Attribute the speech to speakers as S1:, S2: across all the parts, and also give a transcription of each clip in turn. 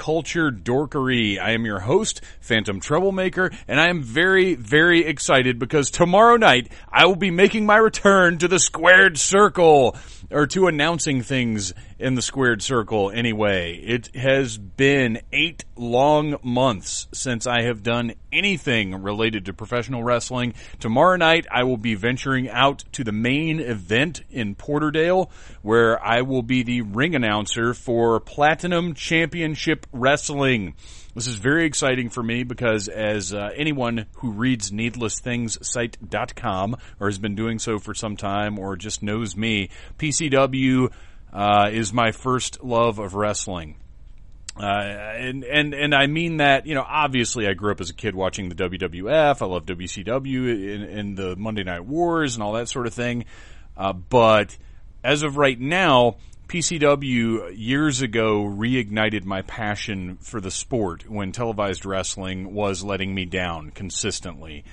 S1: culture dorkery. I am your host, Phantom Troublemaker, and I am very, very excited because tomorrow night I will be making my return to the Squared Circle, or to announcing things in the Squared Circle anyway. It has been eight long months since I have done anything related to professional wrestling. Tomorrow night I will be venturing out to the main event in Porterdale where I will be the ring announcer for Platinum Championship Wrestling. This is very exciting for me because as uh, anyone who reads needlessthingssite.com or has been doing so for some time or just knows me, PCW uh, is my first love of wrestling. Uh, and, and, and I mean that, you know, obviously I grew up as a kid watching the WWF. I love WCW and the Monday Night Wars and all that sort of thing. Uh, but as of right now, PCW years ago reignited my passion for the sport when televised wrestling was letting me down consistently.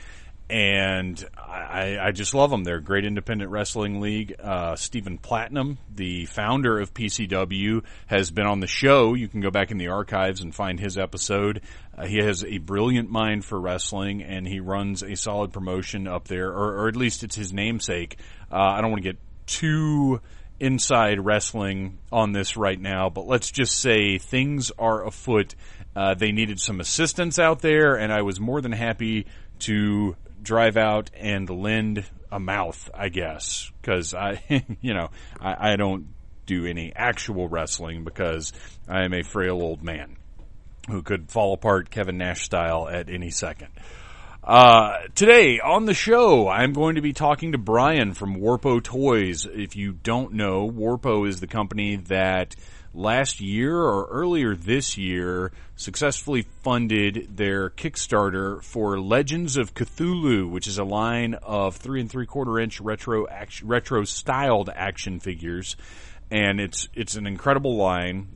S1: And I, I just love them. They're a great independent wrestling league. Uh, Stephen Platinum, the founder of PCW, has been on the show. You can go back in the archives and find his episode. Uh, he has a brilliant mind for wrestling, and he runs a solid promotion up there, or, or at least it's his namesake. Uh, I don't want to get too inside wrestling on this right now, but let's just say things are afoot. Uh, they needed some assistance out there, and I was more than happy to drive out and lend a mouth, I guess, because I, you know, I, I don't do any actual wrestling because I am a frail old man who could fall apart Kevin Nash style at any second. Uh, today on the show, I'm going to be talking to Brian from Warpo Toys. If you don't know, Warpo is the company that last year or earlier this year successfully funded their Kickstarter for Legends of Cthulhu, which is a line of three and three quarter inch retro action, retro styled action figures. And it's, it's an incredible line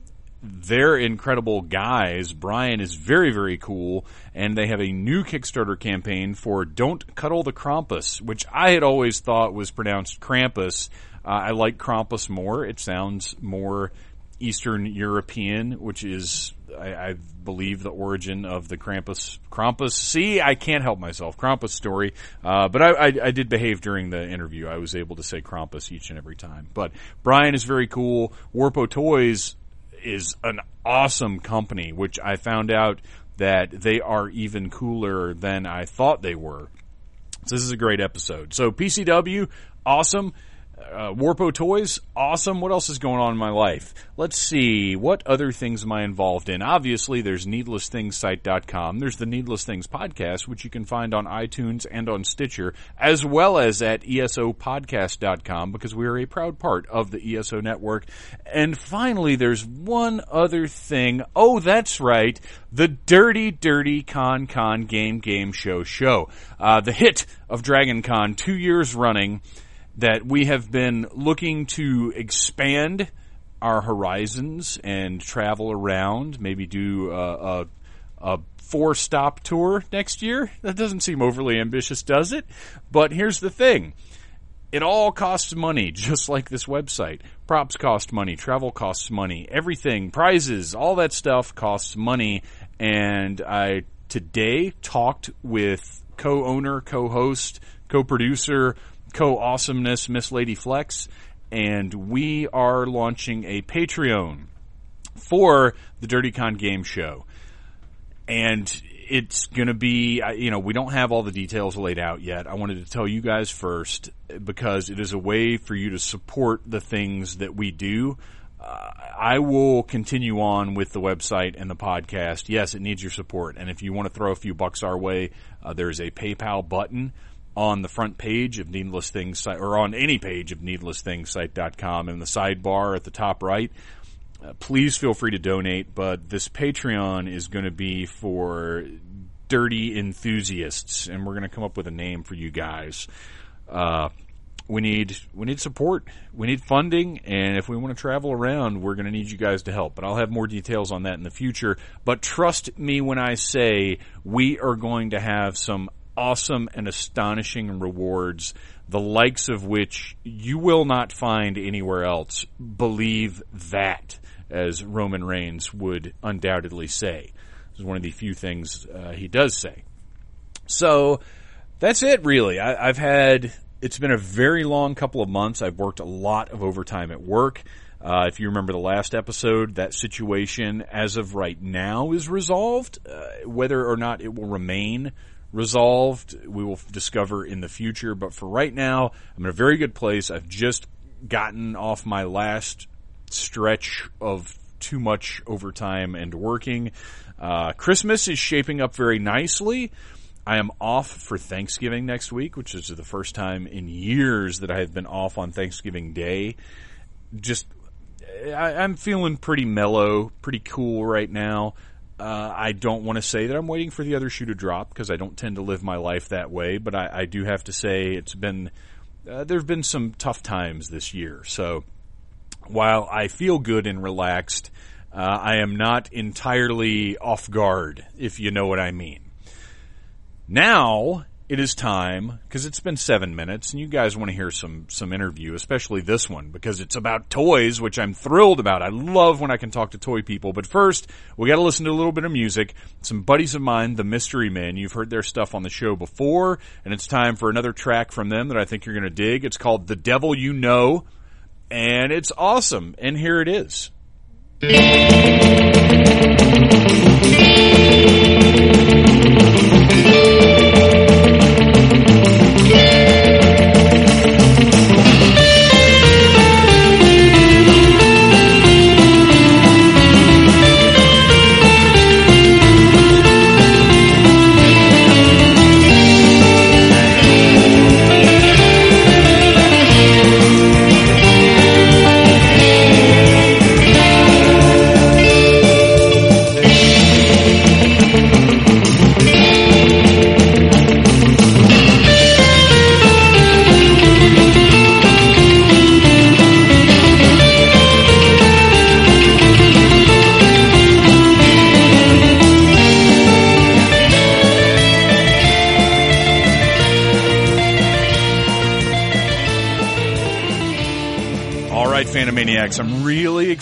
S1: they're incredible guys. Brian is very, very cool, and they have a new Kickstarter campaign for Don't Cuddle the Krampus, which I had always thought was pronounced Krampus. Uh, I like Krampus more. It sounds more Eastern European, which is, I, I, believe, the origin of the Krampus. Krampus. See, I can't help myself. Krampus story. Uh, but I, I, I, did behave during the interview. I was able to say Krampus each and every time. But Brian is very cool. Warpo Toys is an awesome company, which I found out that they are even cooler than I thought they were. So this is a great episode. So PCW, awesome. Uh, Warpo Toys, awesome. What else is going on in my life? Let's see. What other things am I involved in? Obviously, there's needlessthingssite.com. There's the Needless Things podcast, which you can find on iTunes and on Stitcher, as well as at esopodcast.com, because we are a proud part of the ESO network. And finally, there's one other thing. Oh, that's right. The Dirty, Dirty Con Con Game Game Show Show. Uh, the hit of Dragon Con, two years running that we have been looking to expand our horizons and travel around, maybe do a, a, a four stop tour next year. That doesn't seem overly ambitious, does it? But here's the thing. It all costs money, just like this website. Props cost money, travel costs money, everything, prizes, all that stuff costs money. And I today talked with co-owner, co-host, co-producer, co-awesomeness Miss Lady Flex, and we are launching a Patreon for the Dirty Con Game Show. And it's going to be, you know, we don't have all the details laid out yet. I wanted to tell you guys first because it is a way for you to support the things that we do. Uh, I will continue on with the website and the podcast. Yes, it needs your support. And if you want to throw a few bucks our way, uh, there's a PayPal button on the front page of Needless Things site, or on any page of needlessthingssite.com in the sidebar at the top right. Uh, please feel free to donate, but this Patreon is going to be for dirty enthusiasts, and we're going to come up with a name for you guys. Uh, we need we need support, we need funding, and if we want to travel around, we're going to need you guys to help. But I'll have more details on that in the future. But trust me when I say we are going to have some awesome and astonishing rewards, the likes of which you will not find anywhere else. Believe that as Roman Reigns would undoubtedly say. This is one of the few things uh, he does say. So that's it, really. I, I've had, it's been a very long couple of months. I've worked a lot of overtime at work. Uh, if you remember the last episode, that situation as of right now is resolved. Uh, whether or not it will remain resolved, we will discover in the future. But for right now, I'm in a very good place. I've just gotten off my last stretch of too much overtime and working. Uh, Christmas is shaping up very nicely. I am off for Thanksgiving next week, which is the first time in years that I have been off on Thanksgiving Day. Just, I, am feeling pretty mellow, pretty cool right now. Uh, I don't want to say that I'm waiting for the other shoe to drop because I don't tend to live my life that way, but I, I do have to say it's been, uh, there have been some tough times this year. So, while I feel good and relaxed, uh, I am not entirely off guard, if you know what I mean. Now it is time because it's been seven minutes, and you guys want to hear some some interview, especially this one because it's about toys, which I'm thrilled about. I love when I can talk to toy people. But first, we got to listen to a little bit of music. Some buddies of mine, the Mystery Men. You've heard their stuff on the show before, and it's time for another track from them that I think you're going to dig. It's called "The Devil You Know." and it's awesome. And here it is.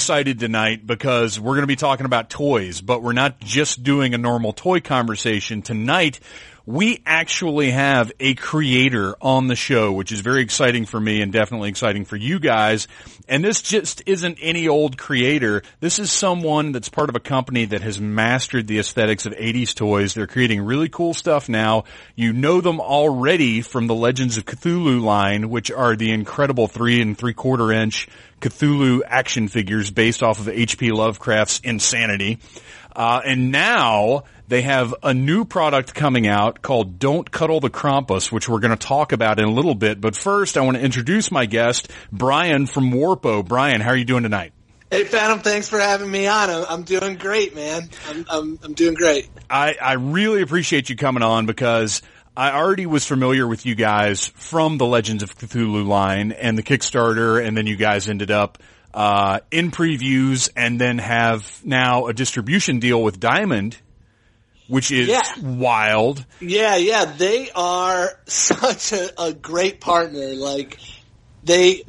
S1: Excited tonight because we're going to be talking about toys, but we're not just doing a normal toy conversation. Tonight, we actually have a creator on the show, which is very exciting for me and definitely exciting for you guys. And this just isn't any old creator. This is someone that's part of a company that has mastered the aesthetics of 80s toys. They're creating really cool stuff now. You know them already from the Legends of Cthulhu line, which are the incredible three and three quarter inch Cthulhu action figures based off of H.P. Lovecraft's Insanity. Uh, and now they have a new product coming out called Don't Cuddle the Krampus, which we're going to talk about in a little bit. But first, I want to introduce my guest, Brian from Warpo. Brian, how are you doing tonight?
S2: Hey, Phantom, thanks for having me on. I'm, doing great, man. I'm, I'm, I'm doing great.
S1: I, I really appreciate you coming on because I already was familiar with you guys from the Legends of Cthulhu line and the Kickstarter, and then you guys ended up uh, in previews and then have now a distribution deal with Diamond which is yeah. wild.
S2: Yeah, yeah, they are such a, a great partner. Like they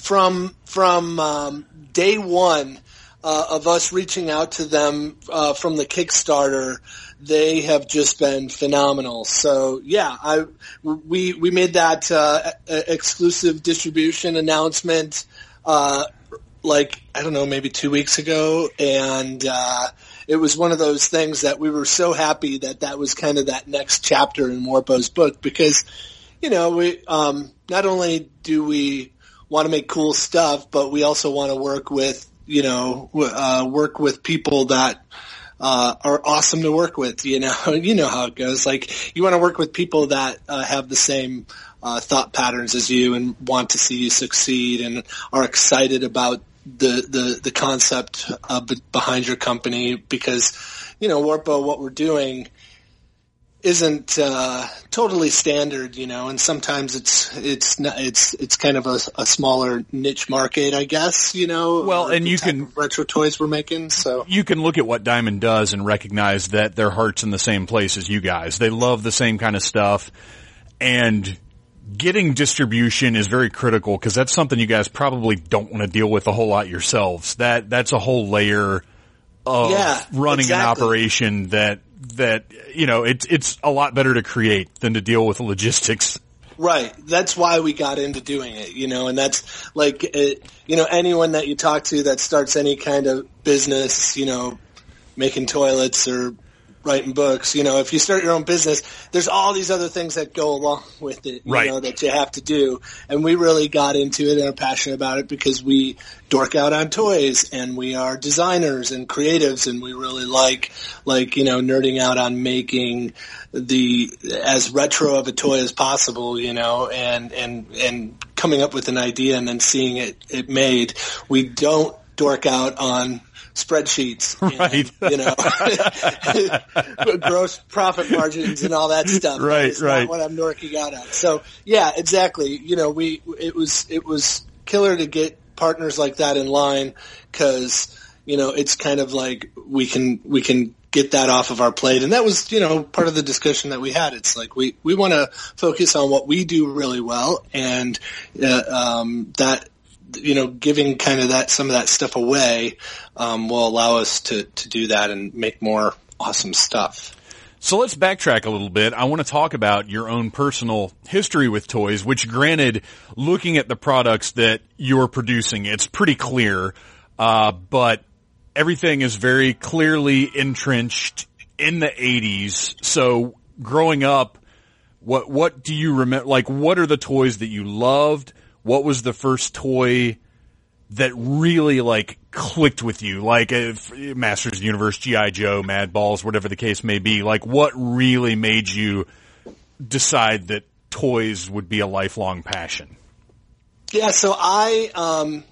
S2: from from um, day one uh, of us reaching out to them uh, from the Kickstarter, they have just been phenomenal. So yeah, I we we made that uh, exclusive distribution announcement uh, like I don't know maybe two weeks ago, and uh, it was one of those things that we were so happy that that was kind of that next chapter in Warpo's book because, you know, we, um, not only do we want to make cool stuff, but we also want to work with, you know, uh, work with people that, uh, are awesome to work with. You know, you know how it goes. Like you want to work with people that uh, have the same uh, thought patterns as you and want to see you succeed and are excited about the the the concept uh, behind your company because you know Warpo, what we're doing isn't uh, totally standard, you know, and sometimes it's it's not, it's it's kind of a, a, smaller niche market, I guess, you know.
S1: Well, and you can
S2: retro toys we're making, so
S1: you can look at what Diamond does and recognize that their heart's in the same place as you guys. They love the same kind of stuff, and getting distribution is very critical because that's something you guys probably don't want to deal with a whole lot yourselves. That that's a whole layer of
S2: yeah,
S1: running
S2: exactly.
S1: an operation that that you know it's it's a lot better to create than to deal with logistics.
S2: Right. That's why we got into doing it, you know, and that's like, it, you know, anyone that you talk to that starts any kind of business, you know, making toilets or writing books. You know, if you start your own business, there's all these other things that go along with it, you
S1: right.
S2: know, that you have to do. And we really got into it and are passionate about it because we dork out on toys and we are designers and creatives and we really like, like, you know, nerding out on making the, as retro of a toy as possible, you know, and, and, and coming up with an idea and then seeing it, it made. We don't dork out on spreadsheets, and,
S1: right?
S2: You know, gross profit margins and all that stuff.
S1: Right, right.
S2: Not what I'm dorking out on. So yeah, exactly. You know, we it was it was killer to get partners like that in line because you know it's kind of like we can we can get that off of our plate. And that was, you know, part of the discussion that we had. It's like we, we want to focus on what we do really well and, uh, um, that, you know, giving kind of that, some of that stuff away, um, will allow us to, to do that and make more awesome stuff.
S1: So let's backtrack a little bit. I want to talk about your own personal history with toys, which granted, looking at the products that you're producing, it's pretty clear. Uh, but everything is very clearly entrenched in the 80s. So growing up, what, what do you remember? Like, what are the toys that you loved? What was the first toy that really like clicked with you? Like if Masters of the Universe, G.I. Joe, Madballs, whatever the case may be. Like what really made you decide that toys would be a lifelong passion?
S2: Yeah, so I, um,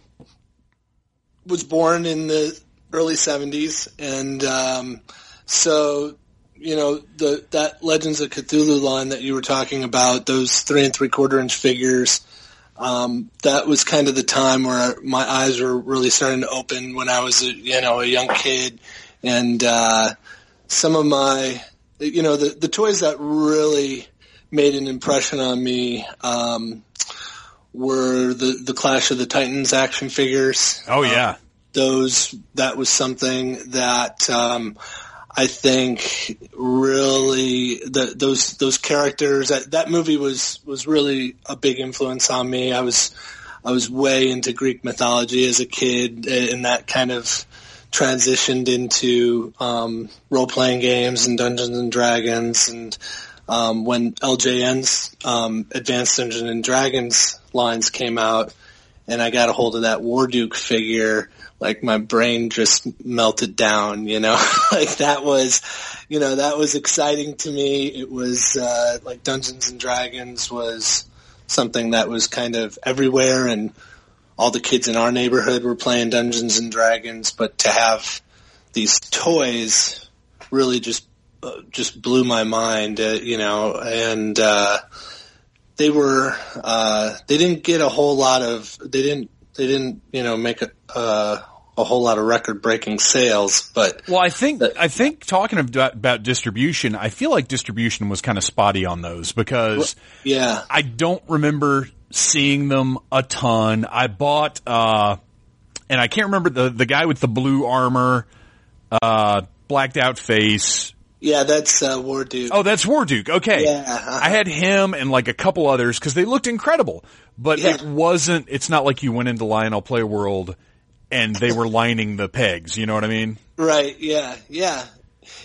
S2: was born in the early 70s and um, so you know the that Legends of Cthulhu line that you were talking about those three and three quarter inch figures um, that was kind of the time where my eyes were really starting to open when I was a, you know a young kid and uh, some of my you know the the toys that really made an impression on me um, were the the Clash of the Titans action figures
S1: Oh yeah.
S2: um, those that was something that um, I think really the, those those characters that that movie was was really a big influence on me. I was I was way into Greek mythology as a kid, and that kind of transitioned into um, role playing games and Dungeons and Dragons. And um, when LJN's um, Advanced Dungeons and Dragons lines came out, and I got a hold of that Warduke figure like my brain just melted down, you know, like that was, you know, that was exciting to me. It was, uh, like Dungeons and Dragons was something that was kind of everywhere and all the kids in our neighborhood were playing Dungeons and Dragons, but to have these toys really just, uh, just blew my mind, uh, you know, and, uh, they were, uh, they didn't get a whole lot of, they didn't, they didn't, you know, make a, uh, a whole lot of record breaking sales, but
S1: Well, I think I think talking about, about distribution, I feel like distribution was kind of spotty on those because
S2: yeah,
S1: I don't remember seeing them a ton. I bought, uh, and I can't remember the the guy with the blue armor, uh, blacked out face.
S2: Yeah, that's uh, Warduke.
S1: Oh, that's Warduke. Okay,
S2: Yeah, uh-huh.
S1: I had him and like a couple others because they looked incredible, but
S2: Yeah.
S1: it wasn't. It's not like you went into Lionel Play World and they were lining the pegs. You know what I mean?
S2: Right. Yeah. Yeah.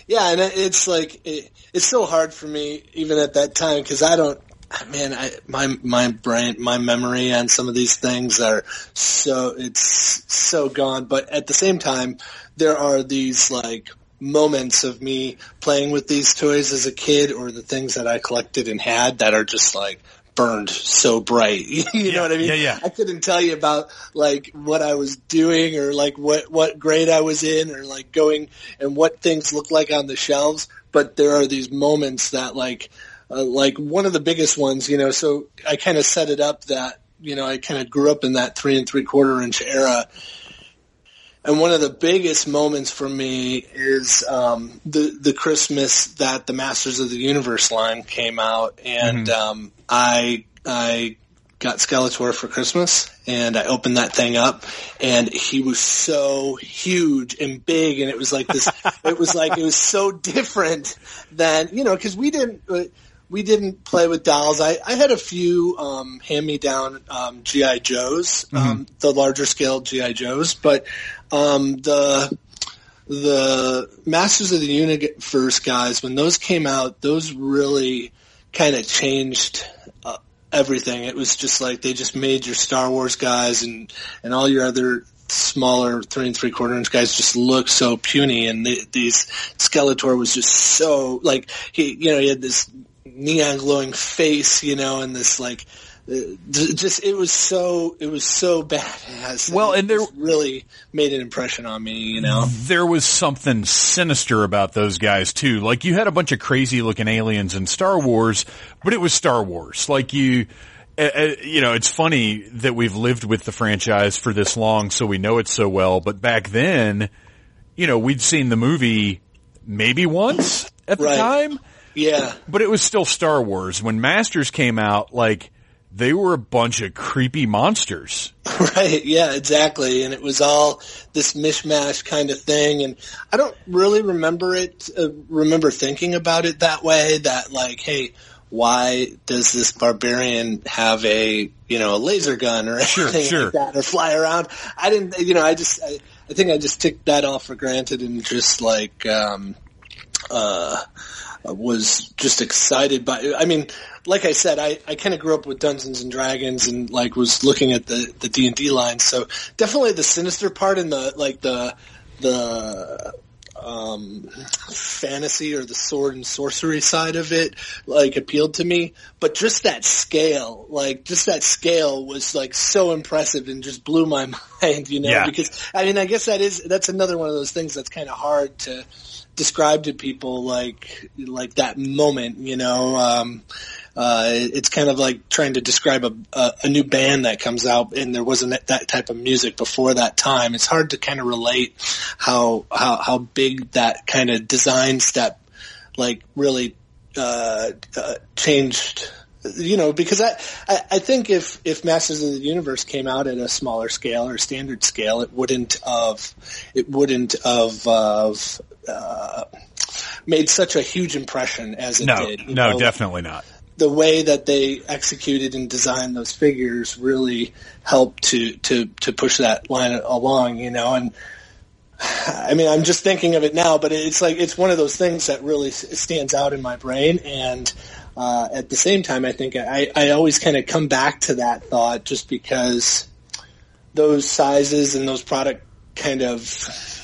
S2: Yeah. And it's like it, it's so hard for me even at that time because I don't. Man, I, my my brain, my memory on some of these things are so it's so gone. But at the same time, there are these like moments of me playing with these toys as a kid or the things that I collected and had that are just like burned so bright. you
S1: Yeah,
S2: know what I mean?
S1: yeah, yeah.
S2: I couldn't tell you about like what I was doing or like what what grade I was in or like going and what things look like on the shelves, but there are these moments that like uh, like one of the biggest ones, you know, so I kind of set it up that you know, I kind of grew up in that three and three quarter inch era and one of the biggest moments for me is um, the the Christmas that the Masters of the Universe line came out, and um, I I got Skeletor for Christmas, and I opened that thing up, and he was so huge and big, and it was like this. it was like it was so different than you know because we didn't. Uh, we didn't play with dolls. I, I had a few um, hand-me-down um, GI Joes, um, the larger scale GI Joes, but um, the the Masters of the Universe guys, when those came out, those really kind of changed uh, everything. It was just like they just made your Star Wars guys and and all your other smaller three and three quarter inch guys just look so puny and the, these Skeletor was just so like he you know he had this neon glowing face you know and this like just it was so it was so badass
S1: Well, and
S2: it
S1: there-
S2: really made an impression on me you know
S1: there was something sinister about those guys too. Like you had a bunch of crazy looking aliens in Star Wars, but it was Star Wars. Like you, uh, uh, you know, it's funny that we've lived with the franchise for this long, so we know it so well. But back then, you know, we'd seen the movie maybe once at the
S2: Right.
S1: time,
S2: yeah
S1: but it was still Star Wars. When Masters came out, like they were a bunch of creepy monsters.
S2: Right, yeah, exactly. And it was all this mishmash kind of thing. And I don't really remember it, uh, remember thinking about it that way, that like, hey, why does this barbarian have a, you know, a laser gun or anything
S1: sure.
S2: like that or fly around? I didn't, you know, I just, I, I think I just took that all for granted and just like, um, uh, was just excited by. I mean, like I said, I, I kind of grew up with Dungeons and Dragons and like was looking at the the D and D line. So definitely the sinister part and the like the the um, fantasy or the sword and sorcery side of it like appealed to me. But just that scale, like just that scale was like so impressive and just blew my mind. You know,
S1: Yeah.
S2: because I mean, I guess that is that's another one of those things that's kind of hard to describe to people like like that moment you know um uh it's kind of like trying to describe a, a a new band that comes out and there wasn't that, that type of music before that time it's hard to kind of relate how how how big that kind of design step like really uh, uh changed you know because I, I think if if Masters of the Universe came out at a smaller scale or standard scale it wouldn't have it wouldn't have uh, uh, made such a huge impression as it
S1: No,
S2: did.
S1: no,
S2: know?
S1: definitely not.
S2: The way that they executed and designed those figures really helped to to to push that line along, you know. And I mean, I'm just thinking of it now, but it's like it's one of those things that really stands out in my brain. And uh, at the same time, I think I I always kind of come back to that thought just because those sizes and those product kind of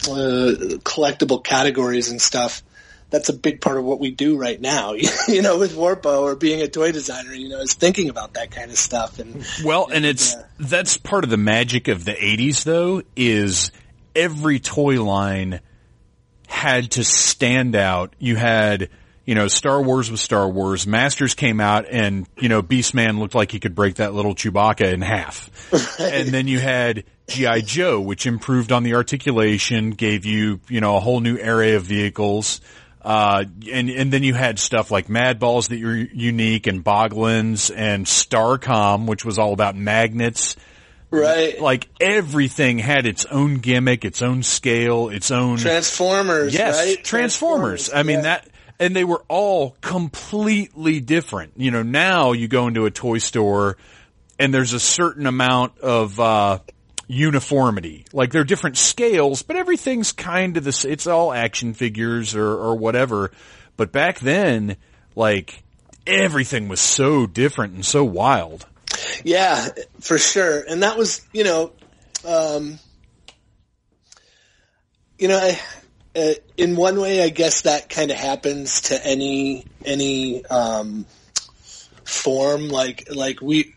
S2: uh, collectible categories and stuff that's a big part of what we do right now, you know, with Warpo or being a toy designer, you know, is thinking about that kind of stuff. And
S1: Well, and it's
S2: Yeah.
S1: that's part of the magic of the 80s though is every toy line had to stand out. You had, you know, Star Wars was Star Wars, Masters came out and, you know, Beastman looked like he could break that little Chewbacca in half. And then you had G.I. Joe, which improved on the articulation, gave you, you know, a whole new array of vehicles. Uh, and, and then you had stuff like Madballs that were unique and Boglins and Starcom, which was all about magnets.
S2: right,
S1: Like everything had its own gimmick, its own scale, its own.
S2: Transformers,
S1: yes,
S2: right?
S1: Transformers. I mean
S2: yeah.
S1: that, and they were all completely different. You know, now you go into a toy store and there's a certain amount of, uh, uniformity. Like they're different scales, but everything's kind of this. It's all action figures or or whatever. But back then, like everything was so different and so wild.
S2: Yeah, for sure. And that was, you know, um, you know, I, uh, in one way, I guess that kind of happens to any any um, form. Like like we,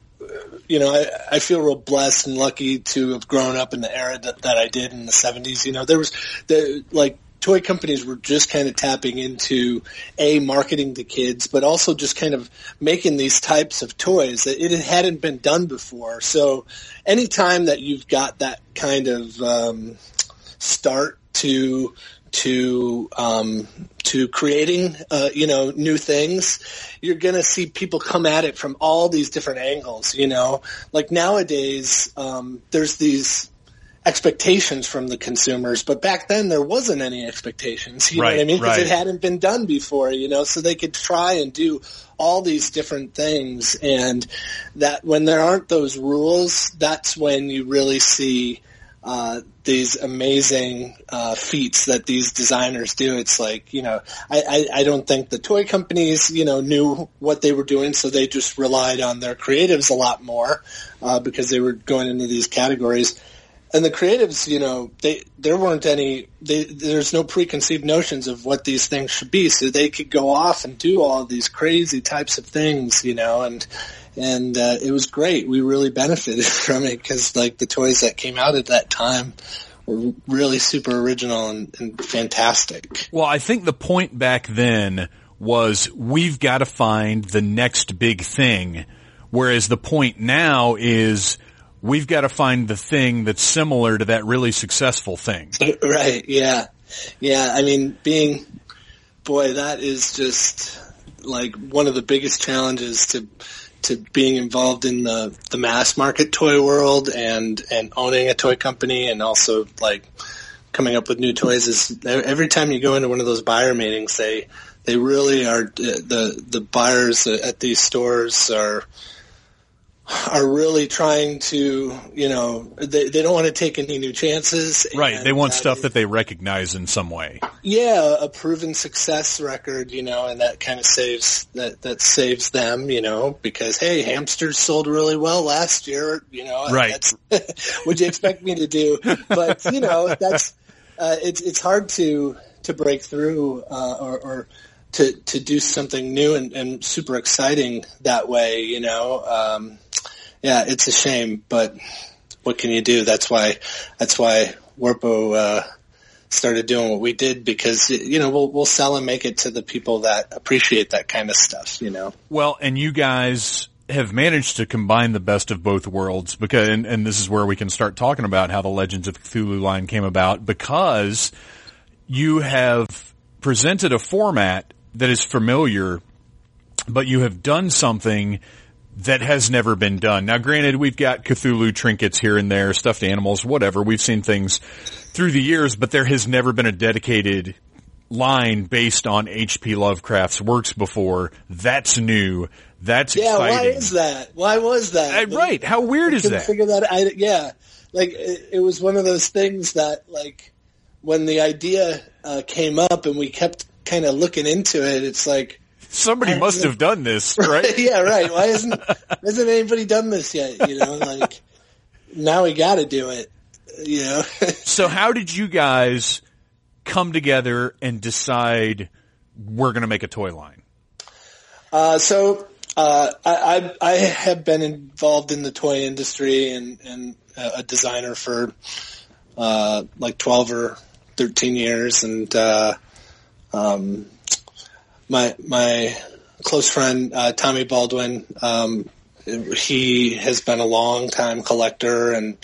S2: you know, I, I feel real blessed and lucky to have grown up in the era that, that I did in the '70s. You know, there was the like toy companies were just kind of tapping into a marketing to kids, but also just kind of making these types of toys that it hadn't been done before. So anytime that you've got that kind of um, start to to um, to creating uh, you know new things, you're going to see people come at it from all these different angles. You know, like nowadays, um, there's these expectations from the consumers, but back then there wasn't any expectations. You
S1: right,
S2: know what I mean? Because
S1: right.
S2: it hadn't been done before. You know, so they could try and do all these different things, and that when there aren't those rules, that's when you really see uh, these amazing uh, feats that these designers do. It's like you know, I, I, I don't think the toy companies you know knew what they were doing, so they just relied on their creatives a lot more uh, because they were going into these categories. And the creatives, you know, they there weren't any. They, there's no preconceived notions of what these things should be, so they could go off and do all these crazy types of things, you know, and and uh, it was great. We really benefited from it because like the toys that came out at that time were really super original and, and fantastic.
S1: Well, I think the point back then was we've got to find the next big thing, whereas the point now is we've got to find the thing that's similar to that really successful thing.
S2: Right. Yeah. Yeah. I mean, being, boy, that is just like one of the biggest challenges to, to being involved in the, the mass market toy world and, and owning a toy company and also like coming up with new toys is every time you go into one of those buyer meetings, they, they really are uh, the, the buyers at these stores are, are really trying to, you know, they, they don't want to take any new chances.
S1: Right. They want stuff that they recognize in some way.
S2: Yeah, a proven success record, you know, and that kind of saves that that saves them, you know, because hey, hamsters sold really well last year, you know.
S1: Right.
S2: would you expect me to do? But you know, that's uh, it's it's hard to to break through uh, or, or to to do something new and, and super exciting that way, you know. Um, yeah, it's a shame, but what can you do? That's why that's why Warpo uh, started doing what we did because you know we'll we'll sell and make it to the people that appreciate that kind of stuff. You know.
S1: Well, and you guys have managed to combine the best of both worlds because, and, and this is where we can start talking about how the Legends of Cthulhu line came about because you have presented a format that is familiar, but you have done something that has never been done. Now, granted, we've got Cthulhu trinkets here and there, stuffed animals, whatever. We've seen things through the years, but there has never been a dedicated line based on H.P. Lovecraft's works before. That's new. That's
S2: yeah.
S1: exciting.
S2: Why is that? Why was that?
S1: Uh, right. How weird
S2: I
S1: is that?
S2: Figure that. I, yeah. Like it, it was one of those things that like when the idea uh, came up and we kept kind of looking into it, it's like
S1: Somebody must have done this, right?
S2: yeah, right. Why isn't hasn't anybody done this yet? You know, like now we got to do it. You know.
S1: so how did you guys come together and decide we're going to make a toy line?
S2: Uh, so uh, I, I I have been involved in the toy industry and and a designer for uh, like twelve or thirteen years, and uh, um, my my close friend uh, Tommy Baldwin. Um, he has been a long time collector and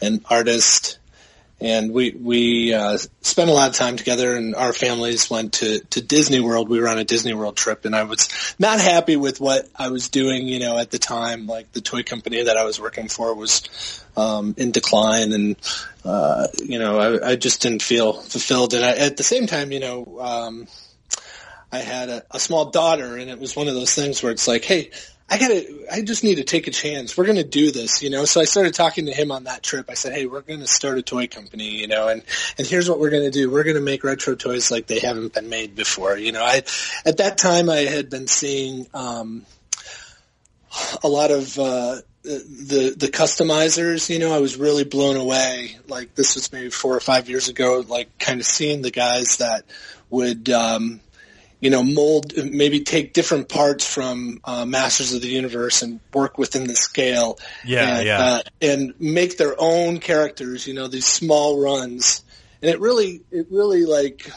S2: and artist, and we we uh, spent a lot of time together. And our families went to to Disney World. We were on a Disney World trip, and I was not happy with what I was doing. You know, at the time, like the toy company that I was working for was um, in decline, and uh, you know, I, I just didn't feel fulfilled. And I, at the same time, you know. Um, I had a, a small daughter and it was one of those things where it's like, hey, I gotta, I just need to take a chance. We're gonna do this, you know. So I started talking to him on that trip. I said, "Hey, we're gonna start a toy company, you know, and and here's what we're gonna do. We're gonna make retro toys like they haven't been made before, you know." I at that time I had been seeing um, a lot of uh, the the customizers. You know, I was really blown away. Like this was maybe four or five years ago. Like kind of seeing the guys that would. Um, you know, mold, maybe take different parts from uh, Masters of the Universe and work within the scale.
S1: Yeah,
S2: and,
S1: yeah.
S2: Uh, and make their own characters. You know, these small runs, and it really, it really like,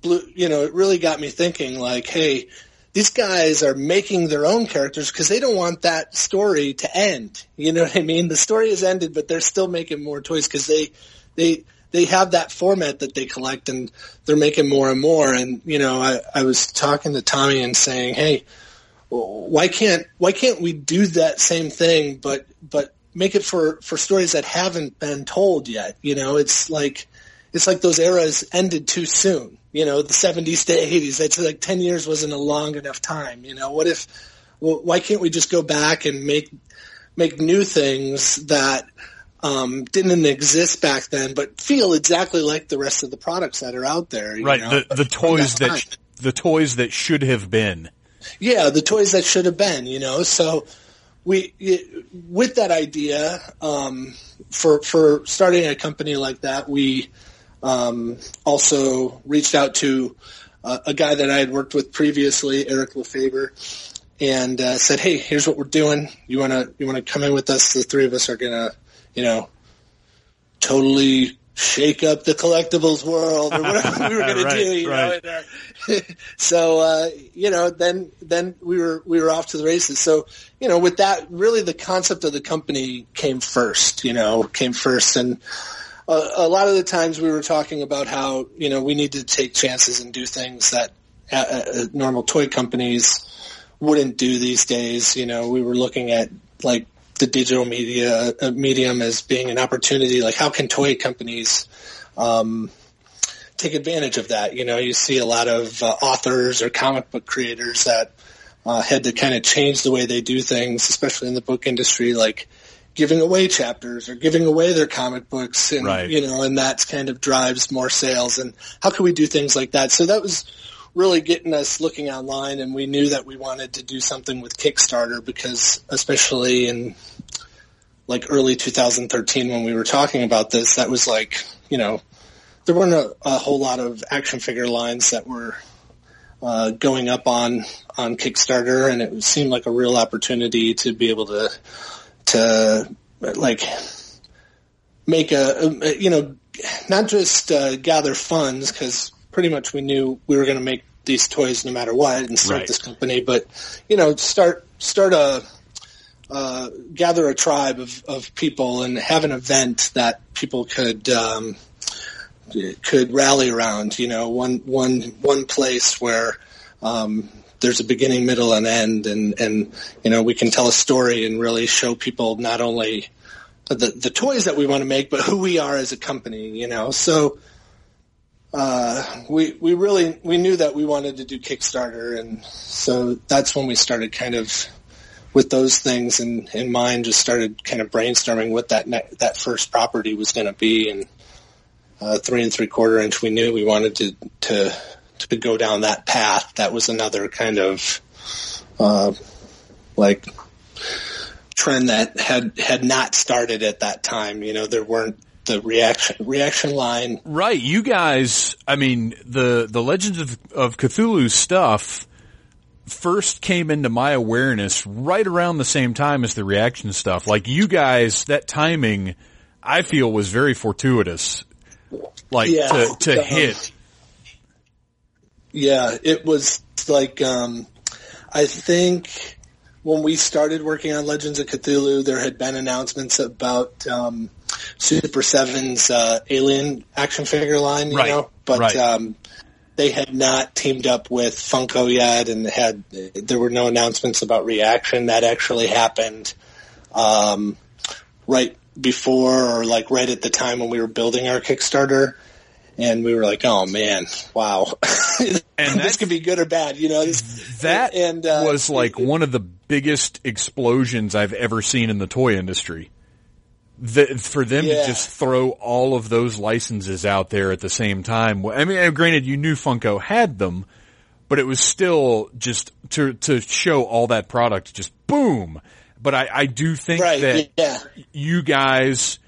S2: blew, you know, it really got me thinking. Like, hey, these guys are making their own characters because they don't want that story to end. You know what I mean? The story has ended, but they're still making more toys because they, they they have that format that they collect and they're making more and more. And, you know, I, I was talking to Tommy and saying, Hey, why can't, why can't we do that same thing, but, but make it for, for stories that haven't been told yet? You know, it's like, it's like those eras ended too soon. You know, the 70s to 80s. It's like 10 years wasn't a long enough time. You know, what if, why can't we just go back and make, make new things that, um, didn't exist back then, but feel exactly like the rest of the products that are out there.
S1: right.
S2: Know,
S1: the the toys that, that the toys that should have been.
S2: Yeah, the toys that should have been. You know, so we with that idea um, for for starting a company like that, we um, also reached out to uh, a guy that I had worked with previously, Eric Lefebvre, and uh, said, "Hey, here's what we're doing. You wanna you wanna come in with us? The three of us are gonna." You know, totally shake up the collectibles world or whatever we were going
S1: right,
S2: to do, you
S1: right.
S2: know. And, uh, so, uh, you know, then, then we were, we were off to the races. So, you know, with that, really the concept of the company came first, you know, came first. And uh, a lot of the times we were talking about how, you know, we need to take chances and do things that uh, uh, normal toy companies wouldn't do these days. You know, we were looking at like the digital media uh, medium as being an opportunity. Like, how can toy companies um, take advantage of that? You know, you see a lot of uh, authors or comic book creators that uh, had to kind of change the way they do things, especially in the book industry, like giving away chapters or giving away their comic books, and
S1: Right.
S2: you know, and that's kind of drives more sales. And how can we do things like that? So that was really getting us looking online and we knew that we wanted to do something with Kickstarter because especially in like early 2013 when we were talking about this, that was like, you know, there weren't a, a whole lot of action figure lines that were uh, going up on on Kickstarter, and it seemed like a real opportunity to be able to to like make a, you know not just uh, gather funds because pretty much we knew we were going to make these toys no matter what and start
S1: Right.
S2: this company, but you know start start a uh, gather a tribe of, of people and have an event that people could um, could rally around. You know, one one one place where um, there's a beginning, middle, and end, and and you know we can tell a story and really show people not only the the toys that we want to make, but who we are as a company. You know, so. Uh, we we really we knew that we wanted to do Kickstarter, and so that's when we started kind of with those things in, in mind, just started kind of brainstorming what that ne- that first property was going to be, and uh, three and three quarter inch. We knew we wanted to to to go down that path. That was another kind of uh, like trend that had had not started at that time. You know, there weren't the reaction reaction line.
S1: Right, you guys. I mean, the the Legends of, of Cthulhu stuff first came into my awareness right around the same time as the reaction stuff. Like you guys, that timing, I feel was very fortuitous. Like
S2: Yeah.
S1: to to
S2: Um,
S1: hit.
S2: Yeah, it was like um, I think when we started working on Legends of Cthulhu, there had been announcements about um, Super Seven's uh, Alien action figure line, you
S1: Right,
S2: know, but
S1: right.
S2: um, they had not teamed up with Funko yet, and had there were no announcements about Reaction. That actually happened um, right before, or like right at the time when we were building our Kickstarter. And we were like, "Oh man, wow!
S1: And
S2: this could be good or bad." You know,
S1: That
S2: and uh,
S1: was like one of the biggest explosions I've ever seen in the toy industry. The, for them
S2: Yeah.
S1: to just throw all of those licenses out there at the same time. I mean, granted, you knew Funko had them, but it was still just to to show all that product, just boom. But I, I do think
S2: Right.
S1: that
S2: yeah.
S1: you guys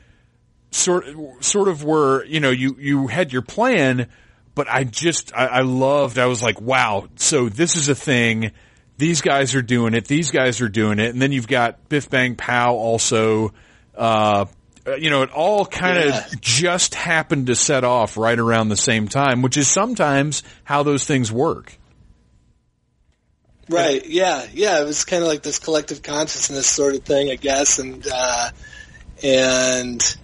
S1: sort sort of were, you know, you you had your plan, but I just I, I loved. I was like, wow. So this is a thing. These guys are doing it. These guys are doing it, and then you've got Bif Bang Pow also. Uh, you know, it all kind of
S2: Yeah.
S1: just happened to set off right around the same time, which is sometimes how those things work.
S2: Right. Yeah. Yeah. It was kind of like this collective consciousness sort of thing, I guess. And, uh, and,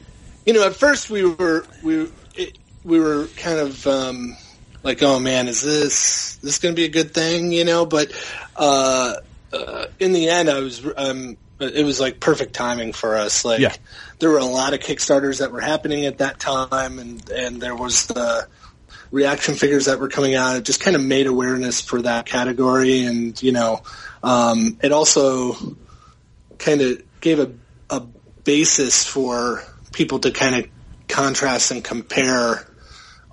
S2: you know, at first we were, we, it, we were kind of, um, like, oh man, is this, this going to be a good thing? You know, but, uh, uh, in the end, I was, um, it was like perfect timing for us. Like,
S1: Yeah.
S2: there were a lot of Kickstarters that were happening at that time, and and there was the reaction figures that were coming out. It just kind of made awareness for that category, and you know, um, it also kind of gave a a basis for people to kind of contrast and compare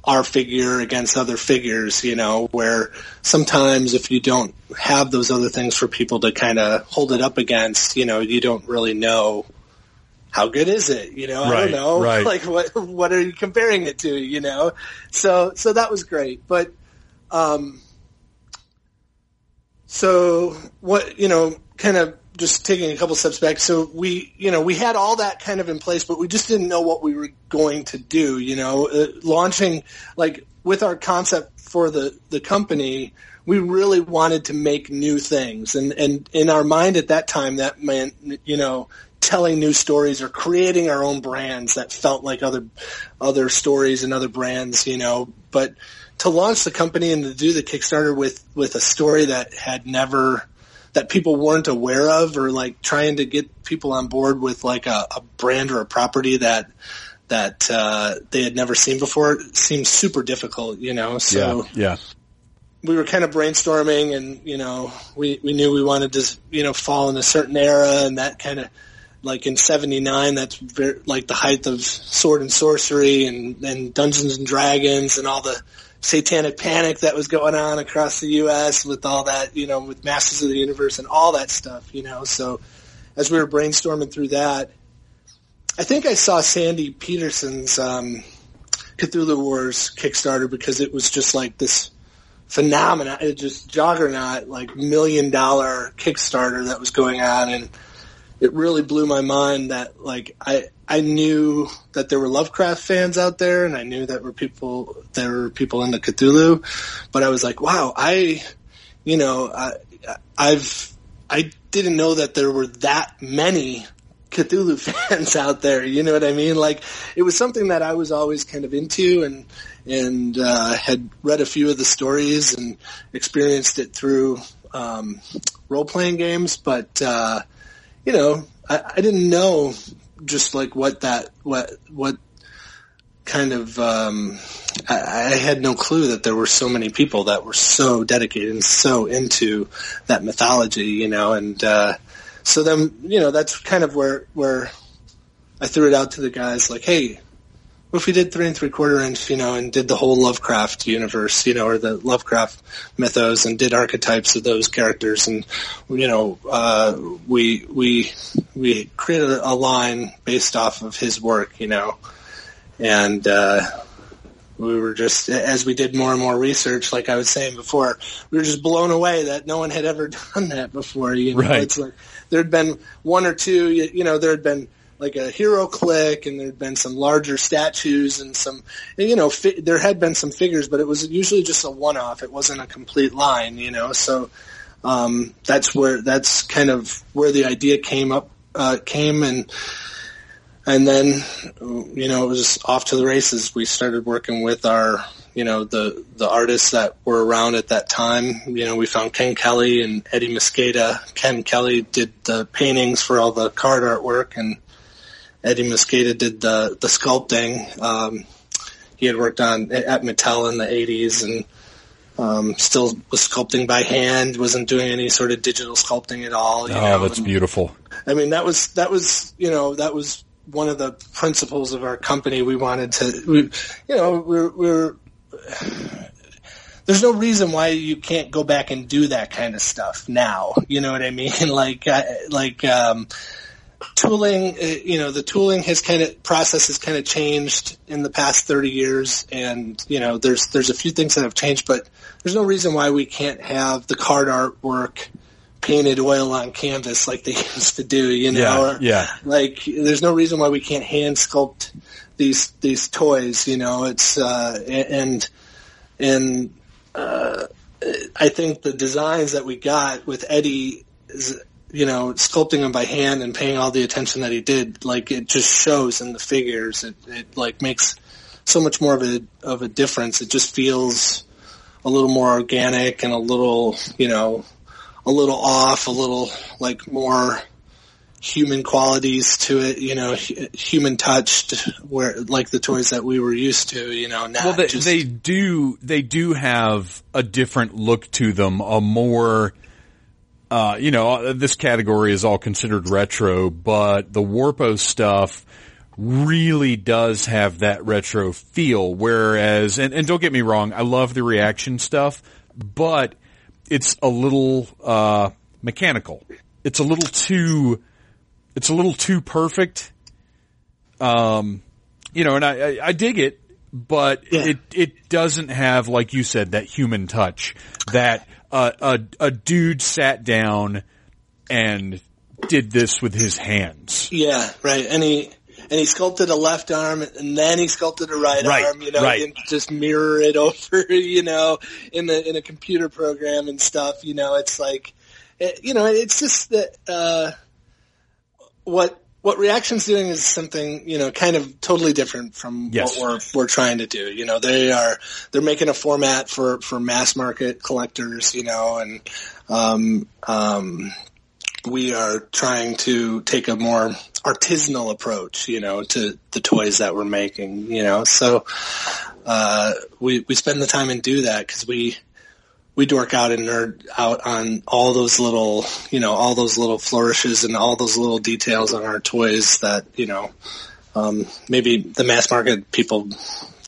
S2: our figure against other figures, you know, where sometimes if you don't have those other things for people to kind of hold it up against, you know, you don't really know how good is it, you know, I don't know,
S1: right.
S2: like what, what are you comparing it to, you know? So, so that was great. But, um, so what, you know, kind of just taking a couple steps back. So we, you know, we had all that kind of in place, but we just didn't know what we were going to do, you know, uh, launching like with our concept for the, the company, we really wanted to make new things. And, and in our mind at that time, that meant, you know, telling new stories or creating our own brands that felt like other, other stories and other brands, you know, but to launch the company and to do the Kickstarter with, with a story that had never, that people weren't aware of or like trying to get people on board with like a, a brand or a property that, that, uh, they had never seen before seems super difficult, you know, so
S1: yeah.
S2: we were kind of brainstorming and, you know, we, we knew we wanted to, you know, fall in a certain era and that kind of, like in 79, that's very, like the height of sword and sorcery and, and Dungeons and Dragons and all the satanic panic that was going on across the U.S. with all that, you know, with Masters of the Universe and all that stuff, you know. So as we were brainstorming through that, I think I saw Sandy Petersen's um, Cthulhu Wars Kickstarter because it was just like this phenomenon, it just juggernaut, like million dollar Kickstarter that was going on, and it really blew my mind that like I I knew that there were Lovecraft fans out there, and I knew that were people there were people into Cthulhu, but I was like, wow, I, you know, I I've I didn't know that there were that many Cthulhu fans out there. You know what I mean? Like it was something that I was always kind of into and and uh, had read a few of the stories and experienced it through um, role playing games, but uh, you know, I, I didn't know just like what that what what kind of um, I, I had no clue that there were so many people that were so dedicated and so into that mythology, you know, and uh, so then you know that's kind of where where I threw it out to the guys like, hey, what if we did three and three quarter inch, you know, and did the whole Lovecraft universe, you know, or the Lovecraft mythos, and did archetypes of those characters, and you know, uh, we we we created a line based off of his work, you know, and uh, we were just as we did more and more research, like I was saying before, we were just blown away that no one had ever done that before. You know,
S1: Right.
S2: it's like there'd been one or two, you, you know, there had been like a hero click and there'd been some larger statues and some, you know, fi- there had been some figures, but it was usually just a one-off. It wasn't a complete line, you know, so, um, that's where, that's kind of where the idea came up, uh, came and, and then, you know, it was off to the races. We started working with our, you know, the, the artists that were around at that time. You know, we found Ken Kelly and Eddie Mosqueda. Ken Kelly did the paintings for all the card artwork and Eddie Mosqueda did the, the sculpting. Um, he had worked on at Mattel in the 80s and um, still was sculpting by hand, wasn't doing any sort of digital sculpting at all. You
S1: oh,
S2: know?
S1: that's
S2: And,
S1: beautiful.
S2: I mean, that was that was you know that was one of the principles of our company. We wanted to, we, you know, we're we're. There's no reason why you can't go back and do that kind of stuff now. You know what I mean? Like, like um, tooling. uh, You know, the tooling has kind of process has kind of changed in the past 30 years, and you know, there's there's a few things that have changed, but there's no reason why we can't have the card artwork painted oil on canvas like they used to do. You know,
S1: Yeah, yeah.
S2: like there's no reason why we can't hand sculpt these these toys. You know, it's uh, and and uh, I think the designs that we got with Eddie, is, you know, sculpting them by hand and paying all the attention that he did, like it just shows in the figures. It, it like makes so much more of a of a difference. It just feels a little more organic and a little, you know, a little off, a little like more human qualities to it, you know, human touched, where like the toys that we were used to, you know.
S1: Well, they,
S2: just,
S1: they do. They do have a different look to them. A more, uh, you know, this category is all considered retro, but the Warpo stuff really does have that retro feel. Whereas, and, and don't get me wrong, I love the reaction stuff, but it's a little uh, mechanical. It's a little too. It's a little too perfect. Um, you know, and I, I, I dig it, but
S2: Yeah.
S1: it it doesn't have, like you said, that human touch. That a a dude sat down and did this with his hands.
S2: Yeah, right. And he and he sculpted a left arm, and then he sculpted a right,
S1: Right,
S2: arm. You know,
S1: right.
S2: and just mirror it over. You know, in the in a computer program and stuff. You know, it's like, it, you know, it's just that uh, what what reaction's doing is something you know kind of totally different from
S1: Yes.
S2: what we're we're trying to do. You know, they are they're making a format for for mass market collectors. You know, and um um we are trying to take a more artisanal approach, you know, to the toys that we're making, you know. So uh, we we spend the time and do that because we we dork out and nerd out on all those little, you know, all those little flourishes and all those little details on our toys that you know um, maybe the mass market people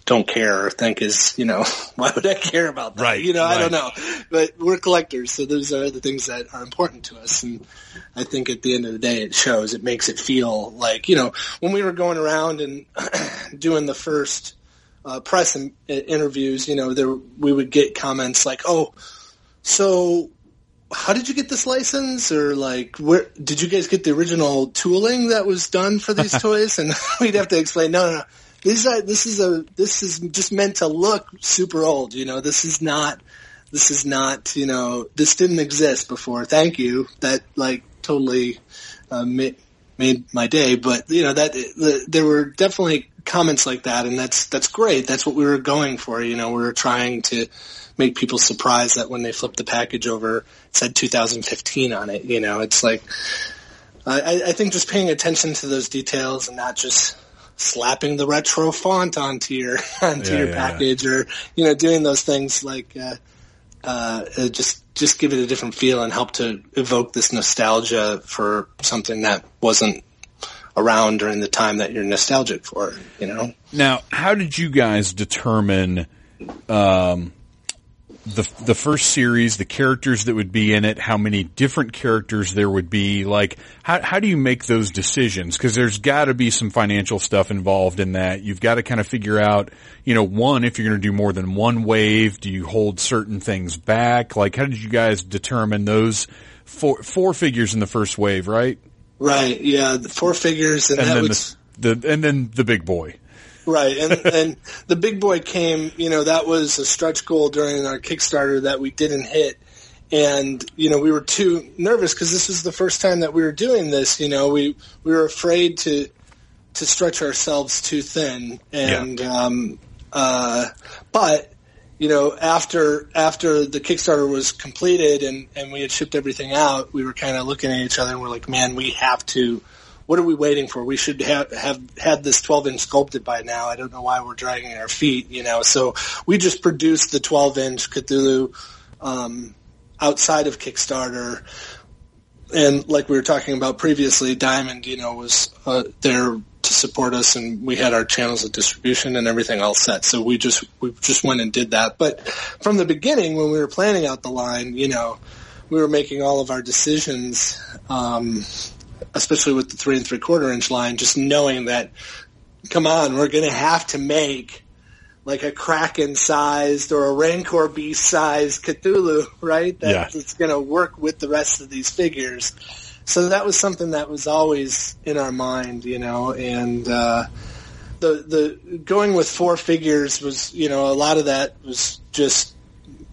S2: don't care or think is, you know, why would I care about that?
S1: Right,
S2: You know, I don't know. But we're collectors, so those are the things that are important to us. And I think at the end of the day, it shows. It makes it feel like, you know, when we were going around and doing the first uh, press in, interviews, you know, there we would get comments like, "Oh, so how did you get this license? Or like where did you guys get the original tooling that was done for these toys? And we'd have to explain no no no. These are this is a this is just meant to look super old you know. This is not this is not you know this didn't exist before. Thank you. That like totally uh, made, made my day. But you know that the, there were definitely comments like that and that's that's great that's what we were going for you know we were trying to make people surprised that when they flipped the package over, it said 2015 on it. You know, it's like I, I think just paying attention to those details and not just slapping the retro font onto your onto
S1: Yeah,
S2: your
S1: yeah,
S2: package or you know doing those things like uh, uh, just just give it a different feel and help to evoke this nostalgia for something that wasn't around during the time that you're nostalgic for. You know.
S1: Now, how did you guys determine um, the the first series, the characters that would be in it, how many different characters there would be? Like, how how do you make those decisions? Because there's got to be some financial stuff involved in that. You've got to kind of figure out, you know, one if you're to do more than one wave. Do you hold certain things back? Like, how did you guys determine those four four figures in the first wave? Right,
S2: Right. Yeah. The four figures, and,
S1: and
S2: that
S1: then
S2: was.
S1: the, the and then the big boy.
S2: Right, and and the big boy came. You know, that was a stretch goal during our Kickstarter that we didn't hit, and you know we were too nervous because this was the first time that we were doing this. You know, we we were afraid to to stretch ourselves too thin, and um, uh, but you know after after the Kickstarter was completed and and we had shipped everything out, we were kind of looking at each other and we're like, man, we have to what are we waiting for? We should have have had this 12 inch sculpted by now. I don't know why we're dragging our feet, you know. So we just produced the 12 inch Cthulhu um, outside of Kickstarter. And like we were talking about previously, Diamond, you know, was uh, there to support us, and we had our channels of distribution and everything all set. So we just we just went and did that. But from the beginning, when we were planning out the line, you know, we were making all of our decisions, um, especially with the three and three quarter inch line, just knowing that, come on, we're going to have to make like a Kraken sized or a Rancor beast sized Cthulhu, right? That,
S1: Yeah.
S2: It's going to work with the rest of these figures. So that was something that was always in our mind, you know, and, uh, the, the going with four figures was, you know, a lot of that was just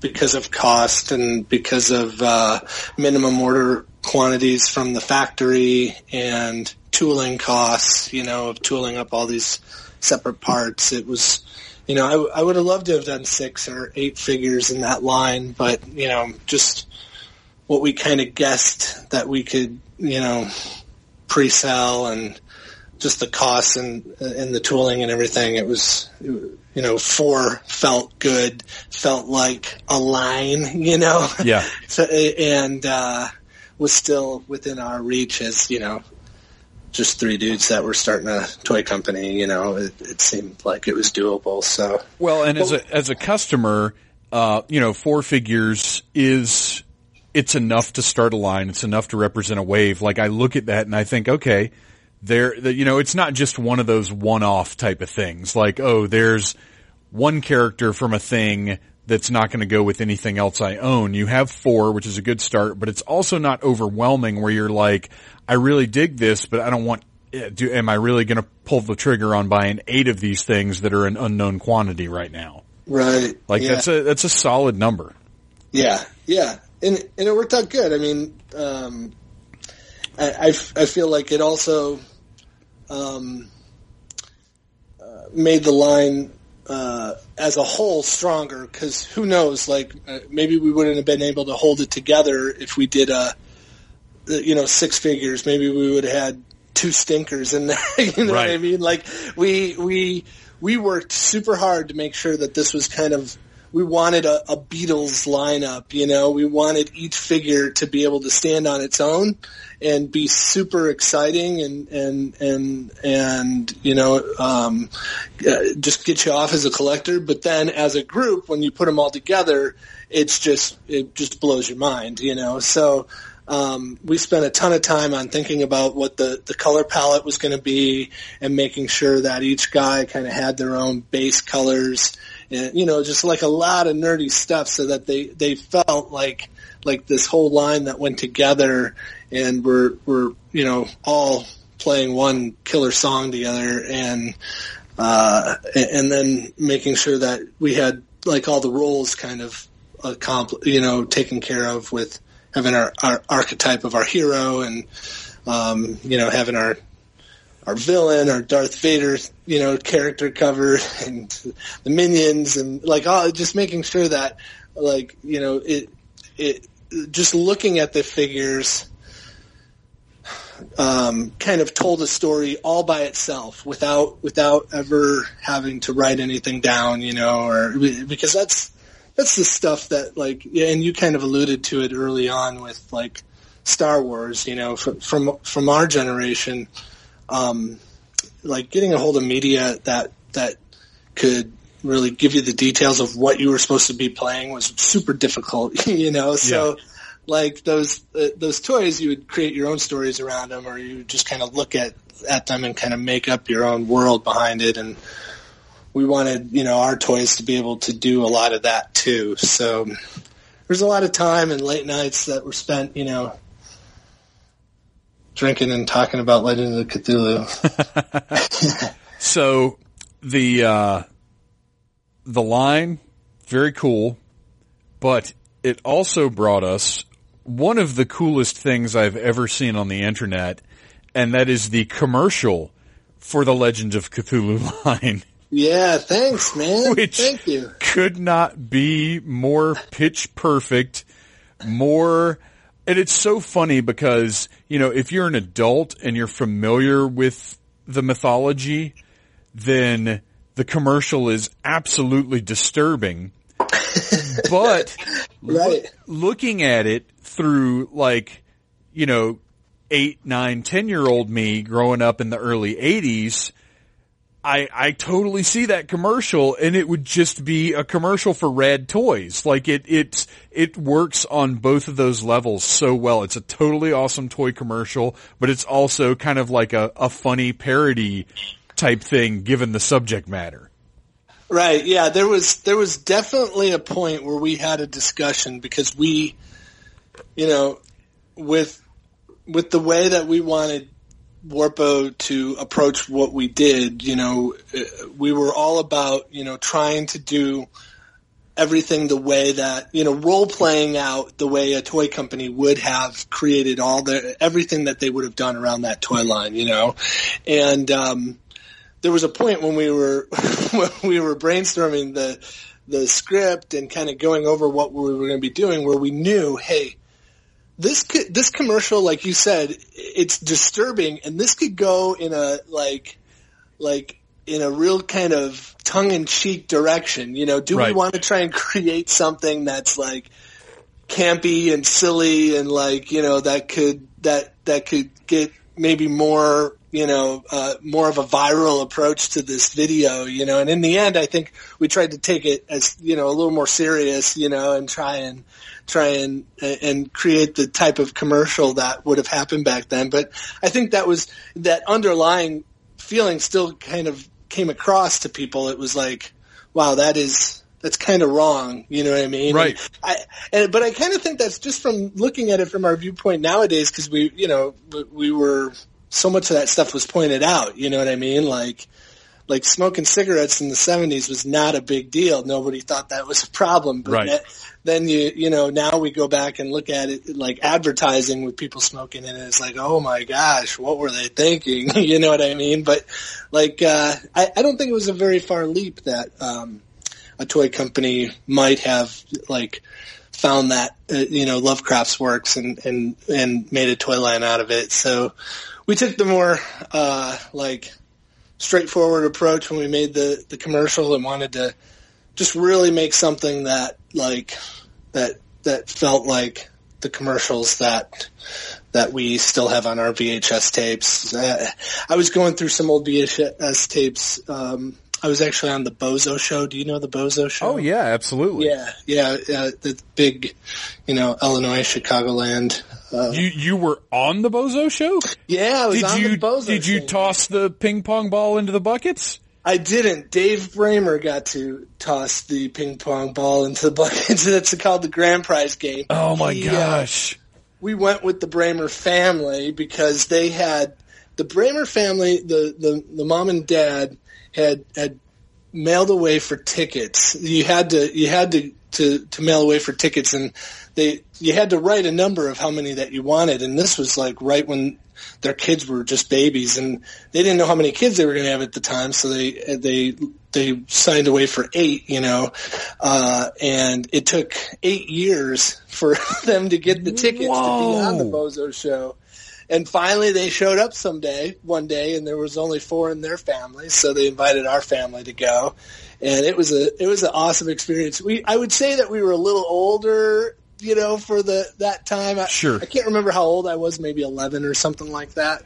S2: because of cost and because of, uh, minimum order quantities from the factory and tooling costs, you know, of tooling up all these separate parts. It was, you know, I, I would have loved to have done six or eight figures in that line, but, you know, just what we kind of guessed that we could, you know, pre-sell and just the costs and, and the tooling and everything. It was, you know, four felt good, felt like a line, you know?
S1: Yeah.
S2: So, and, uh, was still within our reach as, you know, just three dudes that were starting a toy company, you know, it, it seemed like it was doable. So,
S1: Well, and as a as a customer, uh, you know, four figures is it's enough to start a line. It's enough to represent a wave. Like I look at that and I think, okay, there, you know, it's not just one of those one-off type of things. Like, oh, there's one character from a thing that's not going to go with anything else I own. You have four, which is a good start, but it's also not overwhelming where you're like, I really dig this, but I don't want, eh, do, am I really going to pull the trigger on buying eight of these things that are an unknown quantity right now?
S2: right.
S1: Like
S2: yeah.
S1: that's a, that's a solid number.
S2: Yeah, yeah, and and it worked out good. I mean, um, I, I f- I feel like it also um, uh, made the line uh, as a whole stronger because who knows? Like uh, maybe we wouldn't have been able to hold it together if we did a uh, you know six figures. Maybe we would have had two stinkers in there. you know what I mean? Like we we we worked super hard to make sure that this was kind of we wanted a, a Beatles lineup, you know, we wanted each figure to be able to stand on its own and be super exciting and, and, and, and, you know, um, uh, just get you off as a collector. But then as a group, when you put them all together, it's just, it just blows your mind, you know, so, um, we spent a ton of time on thinking about what the, the color palette was going to be and making sure that each guy kind of had their own base colors and, you know, just like a lot of nerdy stuff so that they, they felt like, like this whole line that went together and we're, we're, you know, all playing one killer song together and, uh, and then making sure that we had like all the roles kind of accompli you know, taken care of with having our, our archetype of our hero and, um, you know, having our, our villain, our Darth Vader, you know, character cover and the minions and like all, just making sure that like, you know, it, it, just looking at the figures, um, kind of told a story all by itself without, without ever having to write anything down, you know, or because that's, that's the stuff that like, and you kind of alluded to it early on with like Star Wars, you know, from, from, from our generation, um, like getting a hold of media that that could really give you the details of what you were supposed to be playing was super difficult, you know. So, like those uh, those toys, you would create your own stories around them, or you would just kind of look at at them and kind of make up your own world behind it. And we wanted, you know, our toys to be able to do a lot of that too. So there's a lot of time and late nights that were spent, you know, drinking and talking about Legend of Cthulhu.
S1: So the uh, the line very cool, but it also brought us one of the coolest things I've ever seen on the internet, and that is the commercial for the Legend of Cthulhu line.
S2: Yeah, thanks, man.
S1: Which
S2: Thank you.
S1: could not be more pitch perfect, more And it's so funny because, you know, if you're an adult and you're familiar with the mythology, then the commercial is absolutely disturbing. but
S2: Right.
S1: looking at it through like, you know, eight, nine, ten year old me growing up in the early eighties, I, I totally see that commercial and it would just be a commercial for rad toys. Like it, it, it works on both of those levels so well. It's a totally awesome toy commercial, but it's also kind of like a, a funny parody type thing given the subject matter.
S2: Right. Yeah. There was there was definitely a point where we had a discussion because we, you know, with with the way that we wanted Warpo to approach what we did, you know, uh, we were all about you know trying to do everything the way that you know role playing out the way a toy company would have created all the everything that they would have done around that toy line, you know, and. um there was a point when we were when we were brainstorming the the script and kind of going over what we were going to be doing where we knew hey this could, this commercial like you said it's disturbing and this could go in a like like in a real kind of tongue in cheek direction you know do
S1: Right.
S2: we want to try and create something that's like campy and silly and like you know that could that that could get maybe more you know uh, more of a viral approach to this video you know and in the end I think we tried to take it as you know a little more serious you know and try and try and and create the type of commercial that would have happened back then but I think that was that underlying feeling still kind of came across to people it was like wow that is that's kind of wrong you know what I mean
S1: Right.
S2: I, and, but I kind of think that's just from looking at it from our viewpoint nowadays because we, you know, we were so much of that stuff was pointed out. You know what I mean? Like, like smoking cigarettes in the seventies was not a big deal. Nobody thought that was a problem. But
S1: Right.
S2: that- then you, you know, now we go back and look at it like advertising with people smoking and it's like, oh my gosh, what were they thinking? you know what I mean? But like, uh, I, I don't think it was a very far leap that, um, a toy company might have like found that uh, you know Lovecraft's works and and and made a toy line out of it. So we took the more uh, like straightforward approach when we made the the commercial and wanted to just really make something that like that that felt like the commercials that that we still have on our VHS tapes. I was going through some old VHS tapes. Um, I was actually on the Bozo show. Do you know the Bozo show?
S1: Oh yeah, absolutely.
S2: Yeah, yeah, uh, the big, you know, Illinois, Chicagoland. Uh,
S1: You you were on the Bozo show?
S2: yeah, I was
S1: Did
S2: on
S1: you
S2: the Bozo show.
S1: did you
S2: thing.
S1: toss the ping pong ball into the buckets?
S2: I didn't. Dave Bramer got to toss the ping pong ball into the bucket. That's called the grand prize game.
S1: Oh my
S2: He, uh,
S1: gosh.
S2: we went with the Bramer family because they had the Bramer family, the, the, the mom and dad had, had mailed away for tickets. You had to, you had to, to, to mail away for tickets and they, you had to write a number of how many that you wanted. And this was like right when their kids were just babies and they didn't know how many kids they were going to have at the time. So they, they, they signed away for eight, you know, uh, and it took eight years for them to get the tickets to be on the Bozo show. And finally they showed up someday, one day, and there was only four in their family, so they invited our family to go. And it was a, it was an awesome experience. We, I would say that we were a little older, you know, for the, that time. I,
S1: Sure.
S2: I can't remember how old I was, maybe 11 or something like that.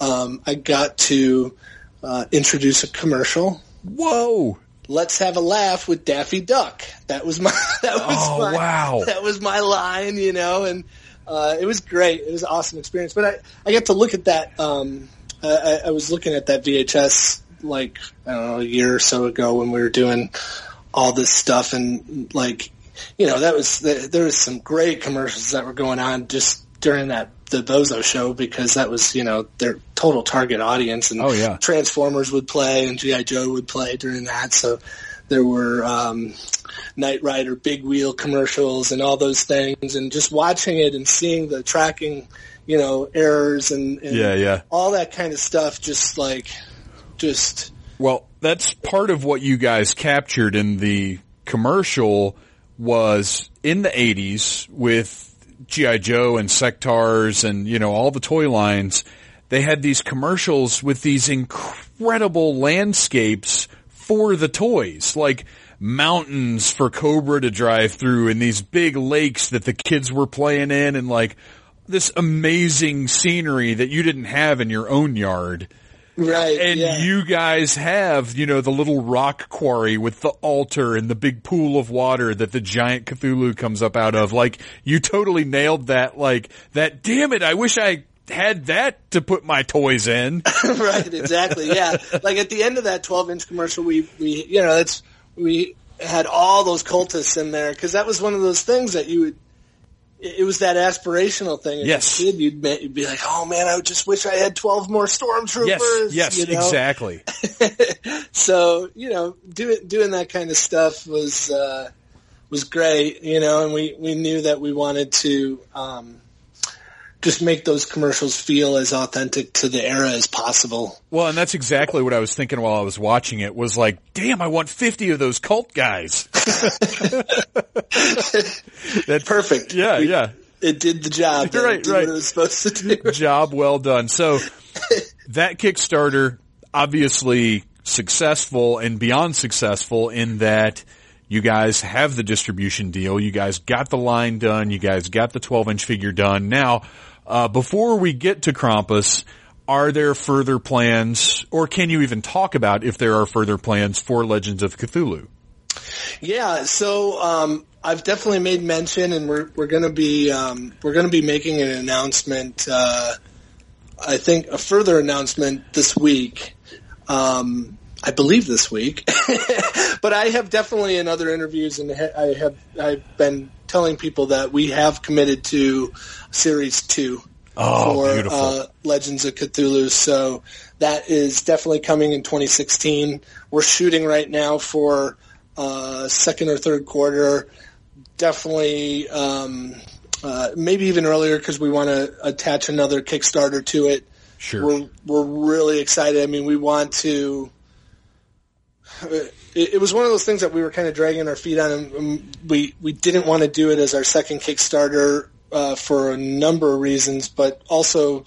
S2: Um, I got to, uh, introduce a commercial
S1: Whoa.
S2: let's have a laugh with Daffy Duck. That was my that was
S1: Oh,
S2: my
S1: wow.
S2: that was my line, you know, and uh, it was great. It was an awesome experience. But I I got to look at that. Um, I, I was looking at that VHS like I don't know a year or so ago when we were doing all this stuff and like you know that was there was some great commercials that were going on just during that the Bozo show because that was you know their total target audience and
S1: Oh, yeah.
S2: Transformers would play and GI Joe would play during that so there were um, Knight Rider big wheel commercials and all those things and just watching it and seeing the tracking you know errors and, and
S1: Yeah, yeah.
S2: all that kind of stuff just like just
S1: Well, that's part of what you guys captured in the commercial was in the 80s with GI Joe and Sectaurs and you know all the toy lines, they had these commercials with these incredible landscapes for the toys, like mountains for Cobra to drive through and these big lakes that the kids were playing in and like this amazing scenery that you didn't have in your own yard.
S2: Right.
S1: And
S2: yeah.
S1: you guys have, you know, the little rock quarry with the altar and the big pool of water that the giant Cthulhu comes up out of. Like, you totally nailed that, like, that, damn it, I wish I had that to put my toys in.
S2: right, exactly. Yeah. like at the end of that 12 inch commercial, we, we, you know, that's, we had all those cultists in there because that was one of those things that you would, it was that aspirational thing. As
S1: Yes.
S2: kid, you'd, be- you'd be like, oh man, I just wish I had 12 more stormtroopers.
S1: Yes, yes,
S2: you know?
S1: exactly.
S2: so you know, doing doing that kind of stuff was uh, was great, you know, and we we knew that we wanted to um, just make those commercials feel as authentic to the era as possible.
S1: Well, and that's exactly what I was thinking while I was watching it was like, damn, I want 50 of those cult guys. That's
S2: Perfect.
S1: Yeah,
S2: We-
S1: yeah.
S2: It did the job. It
S1: Right,
S2: did
S1: right.
S2: What it was supposed to do.
S1: Job well done. So that Kickstarter obviously successful and beyond successful in that you guys have the distribution deal. You guys got the line done. You guys got the 12 inch figure done. Now, uh, before we get to Krampus, are there further plans or can you even talk about if there are further plans for Legends of Cthulhu?
S2: Yeah, so um, I've definitely made mention, and we're we're to be um, we're to be making an announcement. Uh, I think a further announcement this week. Um, I believe this week, but I have definitely in other interviews, and I have I've been telling people that we have committed to series two
S1: Oh,
S2: for uh, Legends of Cthulhu. So that is definitely coming in 2016. We're shooting right now for uh, second or third quarter. Definitely, um, uh, maybe even earlier because we want to attach another Kickstarter to it.
S1: Sure.
S2: We're we're really excited. I mean, we want to. It, it was one of those things that we were kind of dragging our feet on, and we we didn't want to do it as our second Kickstarter uh, for a number of reasons, but also,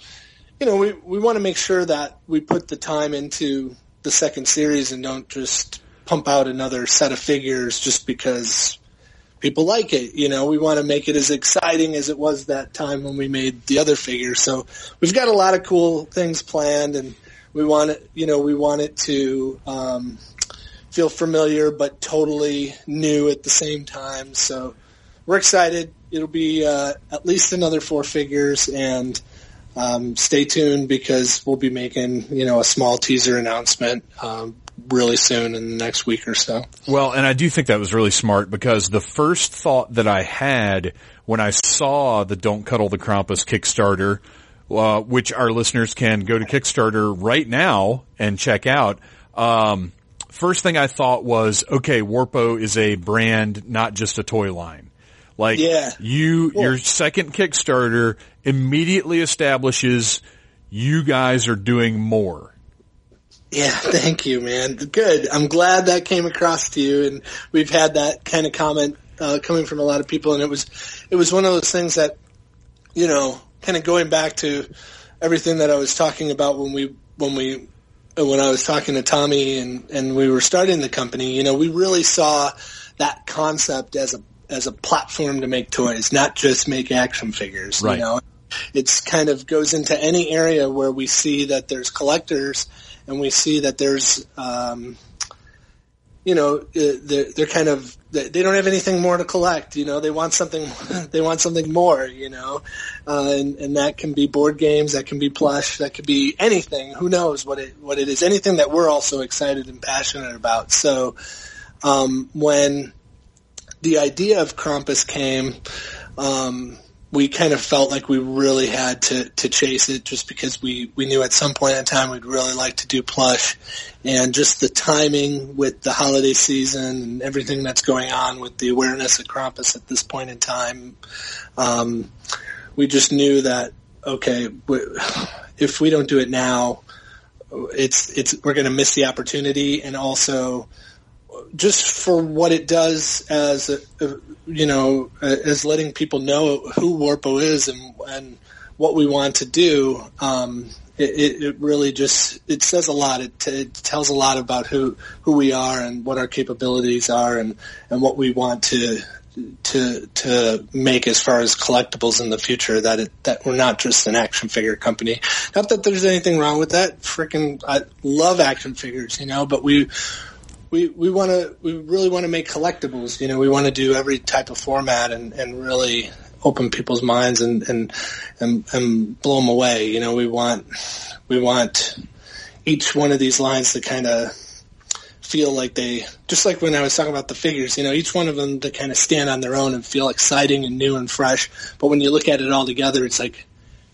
S2: you know, we we want to make sure that we put the time into the second series and don't just pump out another set of figures just because people like it. You know, we want to make it as exciting as it was that time when we made the other figure. So we've got a lot of cool things planned, and we want it. You know, we want it to um, feel familiar but totally new at the same time. So we're excited. It'll be uh, at least another four figures, and um, stay tuned because we'll be making you know a small teaser announcement um, really soon in the next week or so.
S1: Well, and I do think that was really smart because the first thought that I had when I saw the Don't Cuddle the Krampus Kickstarter, uh, which our listeners can go to Kickstarter right now and check out, um, first thing I thought was, okay, Warpo is a brand, not just a toy line. Like
S2: Yeah.
S1: you, your second Kickstarter immediately establishes you guys are doing more.
S2: Yeah, thank you, man. Good. I'm glad that came across to you, and we've had that kind of comment uh, coming from a lot of people, and it was it was one of those things that you know, kind of going back to everything that I was talking about when we when we when I was talking to Tommy and and we were starting the company. You know, we really saw that concept as a as a platform to make toys, not just make action figures.
S1: Right.
S2: You know, it's kind of goes into any area where we see that there's collectors and we see that there's um, you know uh, they're, they're kind of they don't have anything more to collect you know they want something they want something more you know? Uh, and, and that can be board games that can be plush that could be anything. Who knows what it what it is. Anything that we're also excited and passionate about. So um, when the idea of Krampus came um, we kind of felt like we really had to, to chase it just because we, we knew at some point in time we'd really like to do plush and just the timing with the holiday season and everything that's going on with the awareness of Krampus at this point in time. Um, we just knew that, okay, we- if we don't do it now, it's, it's, we're going to miss the opportunity and also just for what it does as a, a, you know as letting people know who Warpo is and and what we want to do. Um, it, it, really just it says a lot. It, it tells a lot about who who we are and what our capabilities are and and what we want to to to make as far as collectibles in the future. That it that we're not just an action figure company. Not that there's anything wrong with that. Freaking, I love action figures, you know. But we we we want to we really want to make collectibles. You know, we want to do every type of format and and really open people's minds and and and, and blow them away. You know, we want we want each one of these lines to kind of feel like they just like when I was talking about the figures, you know, each one of them to kind of stand on their own and feel exciting and new and fresh. But when you look at it all together, it's like,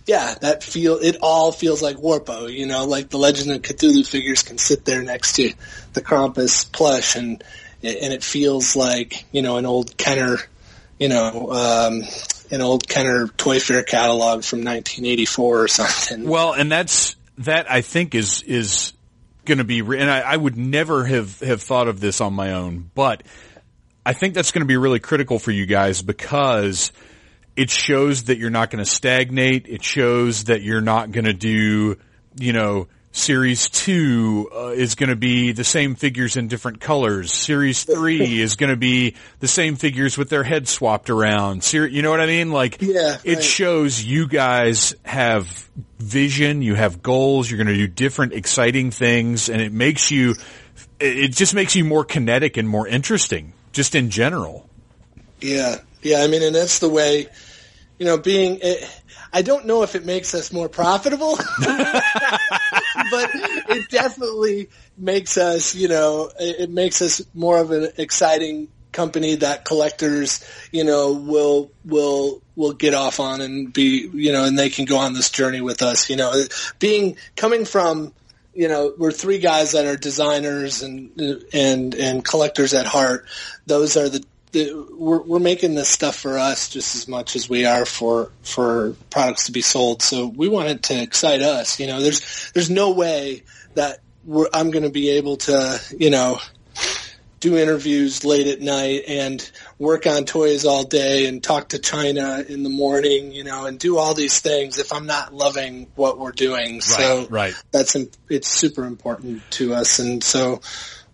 S2: yeah, that feel it all feels like Warpo. You know, like the Legend of Cthulhu figures can sit there next to the Krampus plush, and and it feels like you know an old Kenner, you know, um, an old Kenner Toy Fair catalog from 1984 or something.
S1: Well, and that's that I think is is going to be, and I, I would never have have thought of this on my own, but I think that's going to be really critical for you guys because it shows that you're not going to stagnate. It shows that you're not going to do, you know, Series 2 uh, is going to be the same figures in different colors. Series 3 is going to be the same figures with their heads swapped around. Ser- you know what I mean? Like,
S2: yeah,
S1: it
S2: right.
S1: shows you guys have vision, you have goals, you're going to do different exciting things, and it makes you, it just makes you more kinetic and more interesting, just in general.
S2: Yeah, yeah, I mean, and that's the way, you know, being, it, I don't know if it makes us more profitable, but it definitely makes us, you know, it makes us more of an exciting company that collectors, you know, will will will get off on and be, you know, and they can go on this journey with us. You know, being coming from, you know, we're three guys that are designers and and and collectors at heart. Those are the we're, we're making this stuff for us just as much as we are for for products to be sold. So we want it to excite us. You know, there's there's no way that I'm going to be able to, you know, do interviews late at night and work on toys all day and talk to China in the morning, you know, and do all these things if I'm not loving what we're doing.
S1: Right,
S2: so
S1: right.
S2: that's it's super important to us, and so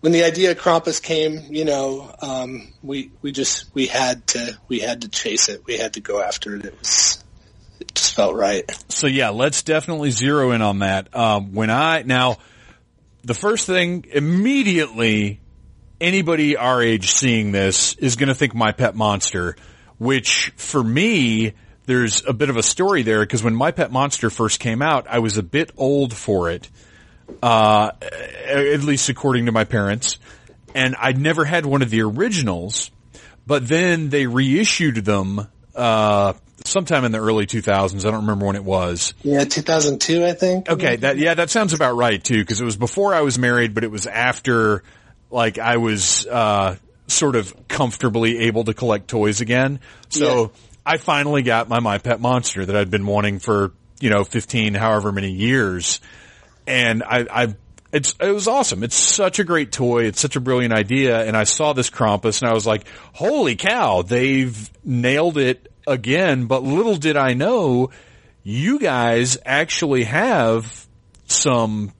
S2: when the idea of Krampus came, you know, um, we we just we had to we had to chase it. We had to go after it. It was it just felt right.
S1: So yeah, let's definitely zero in on that. Um, when I now, the first thing immediately, anybody our age seeing this is going to think my pet monster, which for me. There's a bit of a story there because when My Pet Monster first came out, I was a bit old for it uh, at least according to my parents. And I'd never had one of the originals, but then they reissued them, uh, sometime in the early 2000s. I don't remember when it was.
S2: Yeah, 2002, I think.
S1: Okay, that, yeah, that sounds about right too, because it was before I was married, but it was after, like, I was, uh, sort of comfortably able to collect toys again. So yeah. I finally got my My Pet Monster that I'd been wanting for, you know, 15, however many years and I, I it's it was awesome. It's such a great toy. It's such a brilliant idea. And I saw this Krampus and I was like, holy cow, they've nailed it again. But little did I know, you guys actually have some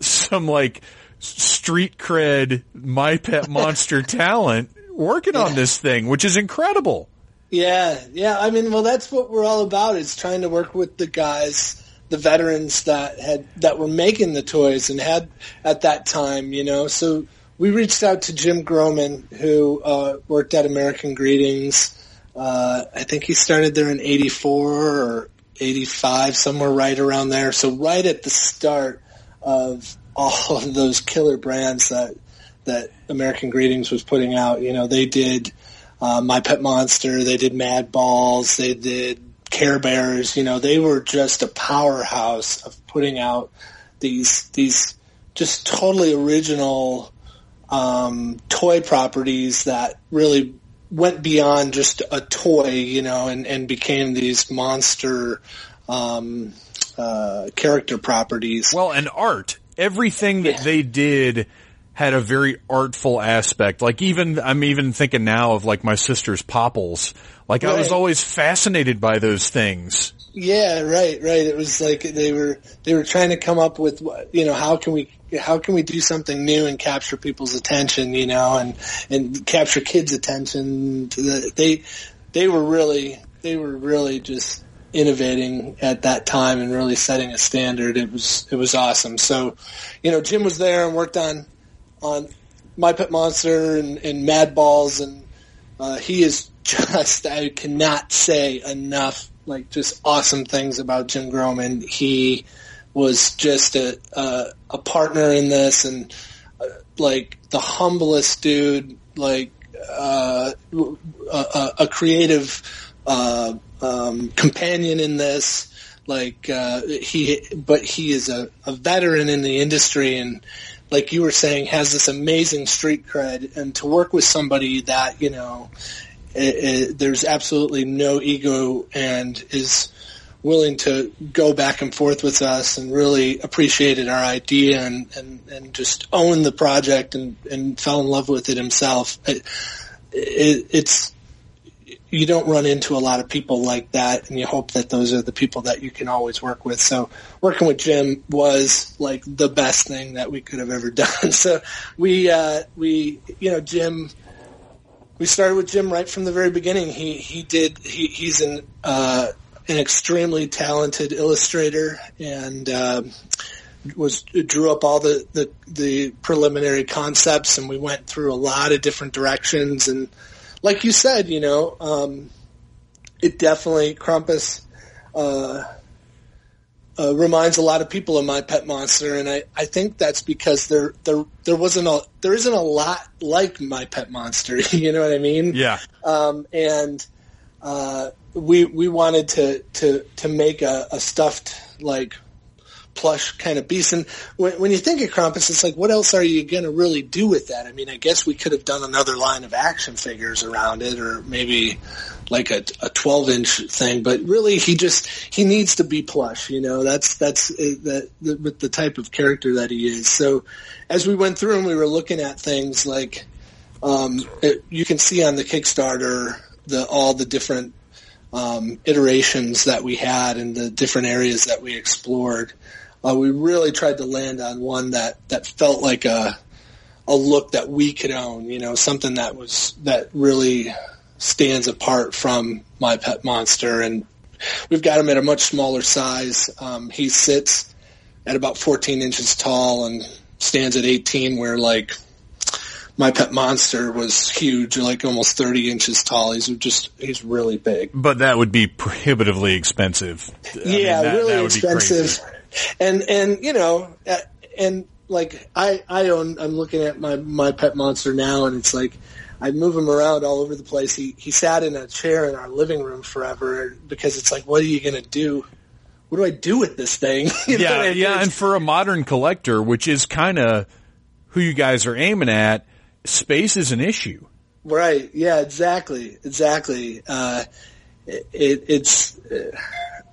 S1: some like street cred my pet monster talent working yeah. on this thing, which is incredible.
S2: Yeah, yeah. I mean, well, that's what we're all about. Is trying to work with the guys the veterans that had that were making the toys and had at that time, you know. So we reached out to Jim Groman, who uh, worked at American Greetings. Uh, I think he started there in '84 or '85, somewhere right around there. So right at the start of all of those killer brands that that American Greetings was putting out, you know, they did uh, My Pet Monster, they did Madballs, they did Care Bears, you know, they were just a powerhouse of putting out these these just totally original um, toy properties that really went beyond just a toy, you know, and, and became these monster um, uh, character properties.
S1: Well, and art. Everything that yeah. they did had a very artful aspect. Like even, I'm even thinking now of like my sister's popples. Like I was always fascinated by those things.
S2: Yeah, right, right. It was like they were they were trying to come up with what- you know how can we how can we do something new and capture people's attention, you know, and and capture kids' attention. To the, they they were really they were really just innovating at that time and really setting a standard. It was it was awesome. So, you know, Jim was there and worked on on My Pet Monster and, and Madballs and uh, he is just I cannot say enough like just awesome things about Jim Groman. He was just a a, a partner in this and uh, like the humblest dude, like uh, a, a, creative uh, um, companion in this. Like uh, he, but he is a, a veteran in the industry and like you were saying, has this amazing street cred, and to work with somebody that you know, i i there's absolutely no ego and is willing to go back and forth with us and really appreciated our idea and, and, and just own the project and, and fell in love with it himself. It, it, it's you don't run into a lot of people like that and you hope that those are the people that you can always work with. So working with Jim was like the best thing that we could have ever done. So we, uh, we, you know, Jim, we started with Jim right from the very beginning. He, he did, he, he's an, uh, an extremely talented illustrator and, uh, was drew up all the, the the preliminary concepts and we went through a lot of different directions and like you said, you know, um, it definitely Krampus uh, uh, reminds a lot of people of my pet monster, and I, I think that's because there there there wasn't a there isn't a lot like my pet monster. you know what I mean?
S1: Yeah.
S2: Um, and uh, we we wanted to to to make a, a stuffed like plush kind of beast. And when, when you think of Krampus, it's like, what else are you going to really do with that? I mean, I guess we could have done another line of action figures around it, or maybe like a, a 12 inch thing. But really, he just he needs to be plush. You know, that's that's uh, the, the with the type of character that he is. So as we went through and we were looking at things like, um, it, you can see on the Kickstarter the all the different um, iterations that we had and the different areas that we explored. Uh, we really tried to land on one that, that felt like a a look that we could own, you know, something that was that really stands apart from my pet monster and we've got him at a much smaller size. Um, he sits at about 14 inches tall and stands at 18 where like my pet monster was huge, like almost 30 inches tall. He's just, he's really big.
S1: But that would be prohibitively expensive. I mean,
S2: yeah,
S1: that-
S2: really
S1: that
S2: expensive. And and you know, uh, and like I I own I'm looking at my my pet monster now, and it's like I move him around all over the place. He he sat in a chair in our living room forever because it's like, what are you gonna do? What do I do with this thing? You know
S1: Yeah,
S2: what I mean?
S1: yeah, and for a modern collector, which is kind of who you guys are aiming at, space is an issue.
S2: Right. Yeah. Exactly. Exactly. Uh, it, it, it's, uh,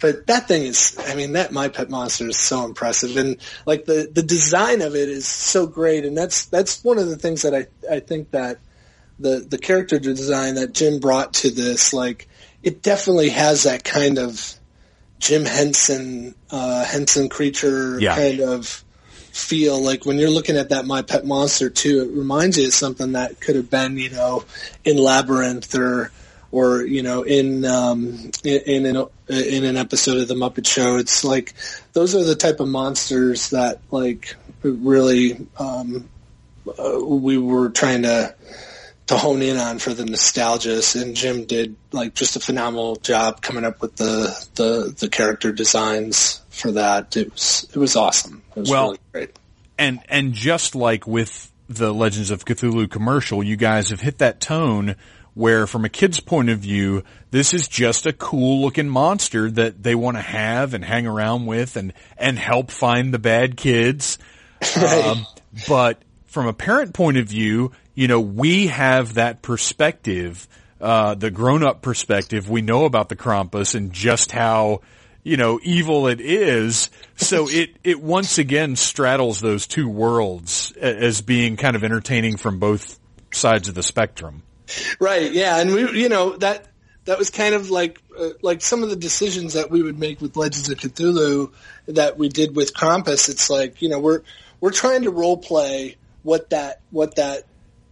S2: but that thing is, I mean, that My Pet Monster is so impressive, and like the the design of it is so great, and that's that's one of the things that I I think that the the character design that Jim brought to this, like, it definitely has that kind of Jim Henson uh, Henson creature
S1: Yeah.
S2: kind of feel. Like when you're looking at that My Pet Monster too, it reminds you of something that could have been, you know, in Labyrinth or, or, you know, in, um, in, in an, in an episode of The Muppet Show. It's like, those are the type of monsters that like really, um, uh, we were trying to, to hone in on for the nostalgia and Jim did like just a phenomenal job coming up with the, the, the character designs for that. It was, it was awesome. It was
S1: Well,
S2: really great.
S1: and and just like with the Legends of Cthulhu commercial, you guys have hit that tone where, from a kid's point of view, this is just a cool looking monster that they want to have and hang around with and and help find the bad kids. Um, but from a parent point of view, you know, we have that perspective, uh, the grown up perspective. We know about the Krampus and just how you know, evil it is. So it, it once again straddles those two worlds as being kind of entertaining from both sides of the spectrum.
S2: Right. Yeah. And we, you know, that, that was kind of like, uh, like some of the decisions that we would make with Legends of Cthulhu that we did with Krampus. It's like, you know, we're, we're trying to role play what that, what that,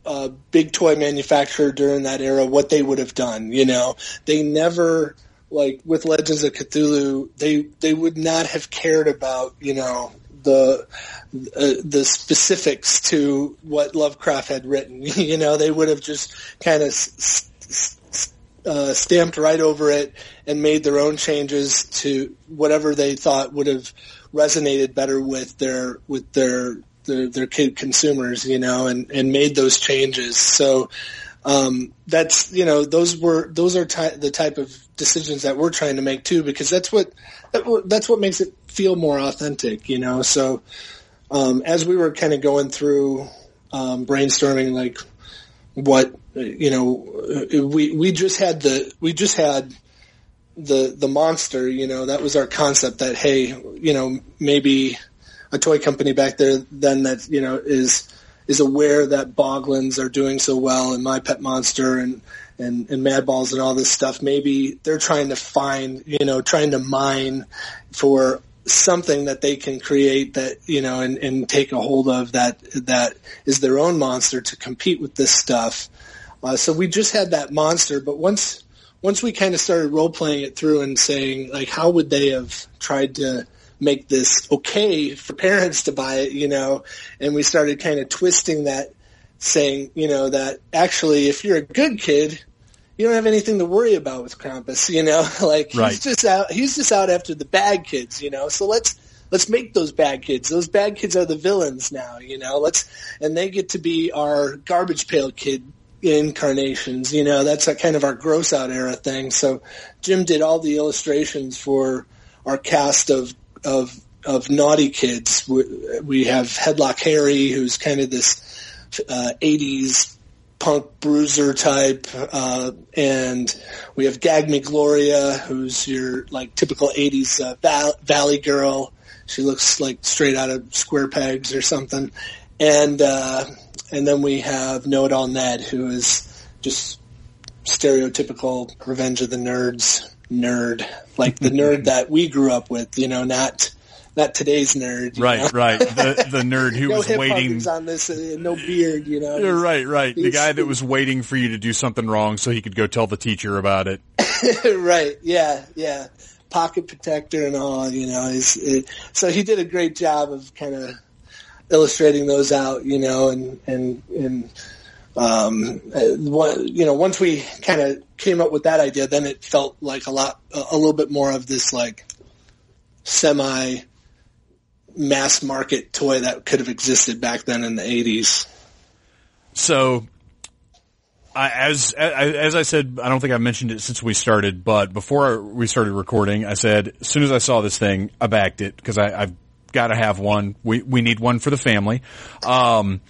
S2: uh, big toy manufacturer during that era, what they would have done, you know, they never, like with Legends of Cthulhu, they they would not have cared about you know the uh, the specifics to what Lovecraft had written. you know, they would have just kind of s- s- uh, stamped right over it and made their own changes to whatever they thought would have resonated better with their with their their, their kid consumers. You know, and and made those changes. So um, that's you know those were those are ty- the type of decisions that we're trying to make too because that's what that, that's what makes it feel more authentic you know? So um, as we were kind of going through um, brainstorming like what you know we we just had the we just had the the monster you know? That was our concept that hey you know maybe a toy company back there then that you know is is aware that Boglins are doing so well and My Pet Monster and and, and Madballs and all this stuff, maybe they're trying to find, you know, trying to mine for something that they can create that, you know, and, and take a hold of that, that is their own monster to compete with this stuff. Uh, so we just had that monster, but once, once we kind of started role playing it through and saying like, how would they have tried to, make this okay for parents to buy it, you know, and we started kind of twisting that saying, you know, that actually if you're a good kid, you don't have anything to worry about with Krampus, you know, like
S1: right.
S2: he's just out, he's just out after the bad kids, you know, so let's, let's make those bad kids. Those bad kids are the villains now, you know, let's, and they get to be our garbage pail kid incarnations, you know, that's a kind of our gross out era thing. So Jim did all the illustrations for our cast of of of naughty kids. We have Headlock Harry, who's kind of this uh, '80s punk bruiser type, uh, and we have Gag Me Gloria, who's your like typical '80s uh, val- Valley girl. She looks like straight out of Square Pegs or something, and uh, and then we have Know It All Ned, who is just stereotypical Revenge of the Nerds nerd, like the nerd that we grew up with, you know, not not today's nerd.
S1: Right,
S2: know?
S1: right. The the nerd who
S2: no
S1: was waiting
S2: on this, uh, no beard, you know.
S1: You're right, right. The guy that was waiting for you to do something wrong so he could go tell the teacher about it.
S2: right. Yeah. Yeah. Pocket protector and all, you know. It, so he did a great job of kind of illustrating those out, you know, and and and um, you know, once we kind of came up with that idea, then it felt like a lot, a little bit more of this like semi mass market toy that could have existed back then in the 80s.
S1: So, I, as as I said, I don't think I mentioned it since we started, but before we started recording, I said as soon as I saw this thing, I backed it because I've got to have one. We we need one for the family. Um,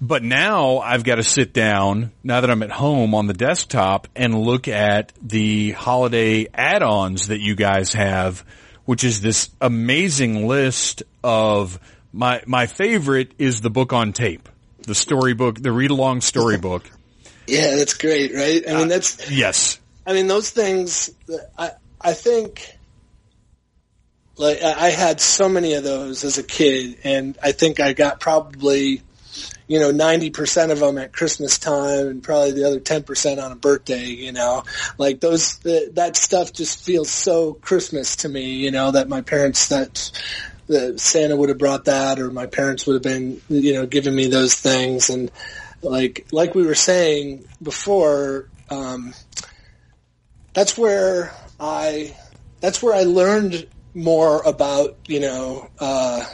S1: but now I've got to sit down now that I'm at home on the desktop and look at the holiday add-ons that you guys have, which is this amazing list of my my favorite is the book on tape, the storybook, the read along storybook.
S2: Yeah, that's great, right? I mean, that's
S1: uh, yes.
S2: I mean, those things. I I think like I had so many of those as a kid, and I think I got probably you know, 90% of them at Christmas time and probably the other 10% on a birthday, you know, like those, that stuff just feels so Christmas to me, you know, that my parents, that, that Santa would have brought that or my parents would have been, you know, giving me those things. And like, like we were saying before, um, that's where I, that's where I learned more about, you know, uh,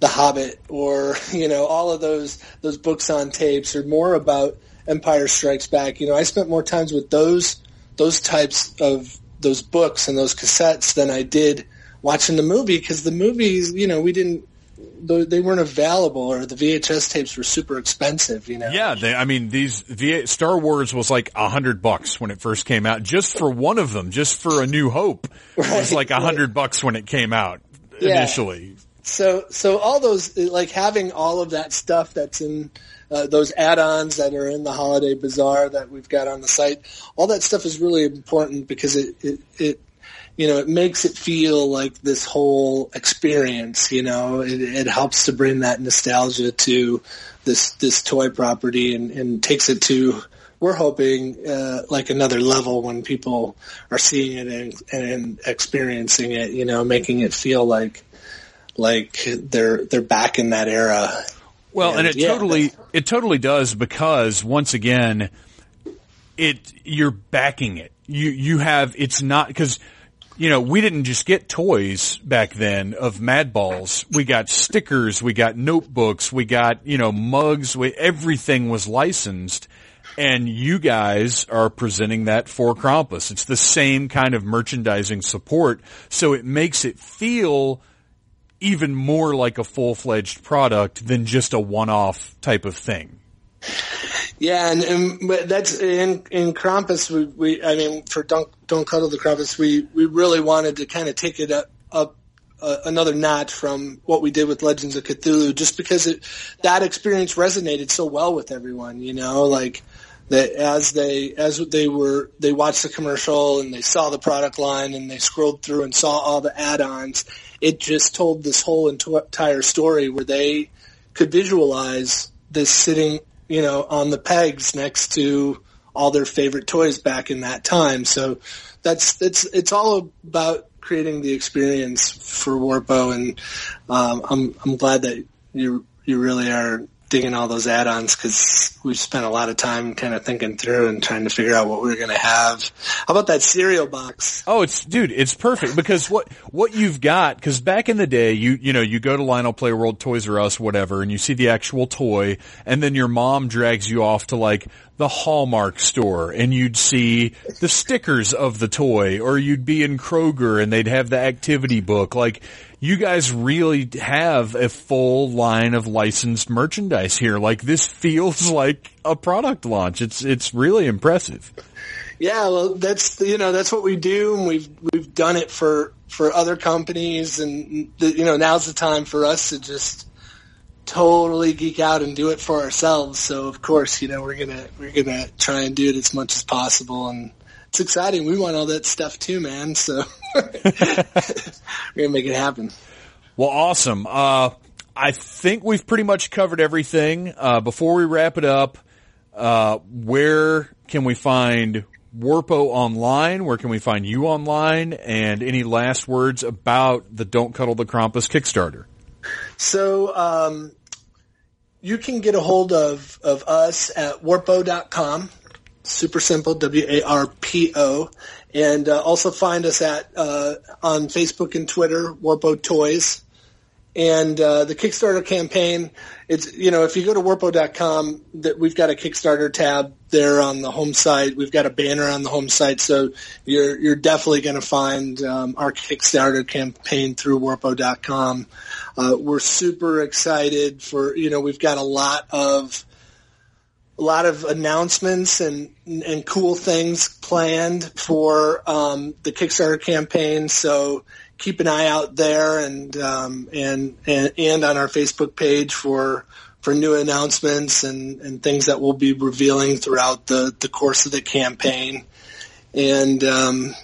S2: the Hobbit or you know all of those those books on tapes or more about Empire Strikes Back. You know, I spent more times with those those types of those books and those cassettes than I did watching the movie because the movies, you know, we didn't they weren't available or the VHS tapes were super expensive, you know.
S1: Yeah, they, I mean these v, Star Wars was like a hundred bucks when it first came out, just for one of them, just for A New Hope right, was like a hundred right. bucks when it came out yeah. initially.
S2: So so all those like having all of that stuff that's in uh, those add-ons that are in the holiday bazaar that we've got on the site, all that stuff is really important because it, it, it you know, it makes it feel like this whole experience, you know, it, it helps to bring that nostalgia to this, this toy property and, and takes it to, we're hoping, uh, like another level when people are seeing it and, and experiencing it, you know, making it feel like, like they're, they're back in that era.
S1: Well, and, and it yeah, totally, it totally does because once again, it, you're backing it. You, you have, it's not, cause you know, we didn't just get toys back then of Madballs. We got stickers, we got notebooks, we got, you know, mugs, we, everything was licensed. And you guys are presenting that for Krampus. It's the same kind of merchandising support. So it makes it feel even more like a full-fledged product than just a one-off type of thing.
S2: Yeah, and, and that's in in Krampus. We, we, I mean, for don't don't cuddle the Krampus, we we really wanted to kind of take it up up uh, another notch from what we did with Legends of Cthulhu, just because it that experience resonated so well with everyone. You know, like that as they as they were they watched the commercial and they saw the product line and they scrolled through and saw all the add-ons. It just told this whole entire story where they could visualize this sitting you know, on the pegs next to all their favorite toys back in that time. So that's that's it's all about creating the experience for Warpo, and um, I'm I'm glad that you you really are digging all those add-ons because we spent a lot of time kind of thinking through and trying to figure out what we are going to have. How about that cereal box?
S1: Oh, it's dude, it's perfect because what what you've got because back in the day, you you know you go to Lionel Play World, Toys R Us, whatever, and you see the actual toy, and then your mom drags you off to like the Hallmark store and you'd see the stickers of the toy or you'd be in Kroger and they'd have the activity book. Like you guys really have a full line of licensed merchandise here. Like this feels like a product launch. It's, it's really impressive.
S2: Yeah, well, that's you know that's what we do, and we've we've done it for for other companies, and you know now's the time for us to just totally geek out and do it for ourselves. So of course, you know, we're gonna we're gonna try and do it as much as possible, and it's exciting. We want all that stuff too, man. So we're gonna make it happen.
S1: Well, awesome. Uh, I think we've pretty much covered everything. Uh, before we wrap it up, uh, where can we find Warpo online? Where can we find you online? And any last words about the Don't Cuddle the Krampus Kickstarter?
S2: So um, you can get a hold of, of us at warpo.com. Super simple, W-A-R-P-O. And uh, also find us at uh, on Facebook and Twitter, Warpo Toys. And uh, the Kickstarter campaign, it's you know if you go to warpo.com, that we've got a Kickstarter tab there on the home site. We've got a banner on the home site, so you're you're definitely going to find um, our Kickstarter campaign through warpo.com. Uh, we're super excited for you know we've got a lot of a lot of announcements and and cool things planned for um, the Kickstarter campaign. So keep an eye out there and um, and, and and on our Facebook page for for new announcements and, and things that we'll be revealing throughout the, the course of the campaign. And um,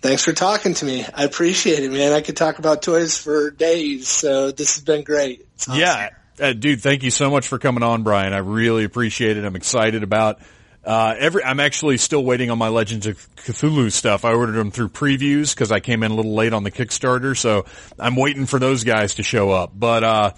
S2: thanks for talking to me. I appreciate it, man. I could talk about toys for days, so this has been great.
S1: Awesome. Yeah. Uh, dude, thank you so much for coming on, Brian. I really appreciate it. I'm excited about uh, every, I'm actually still waiting on my Legends of Cthulhu stuff. I ordered them through previews because I came in a little late on the Kickstarter, so I'm waiting for those guys to show up. But uh,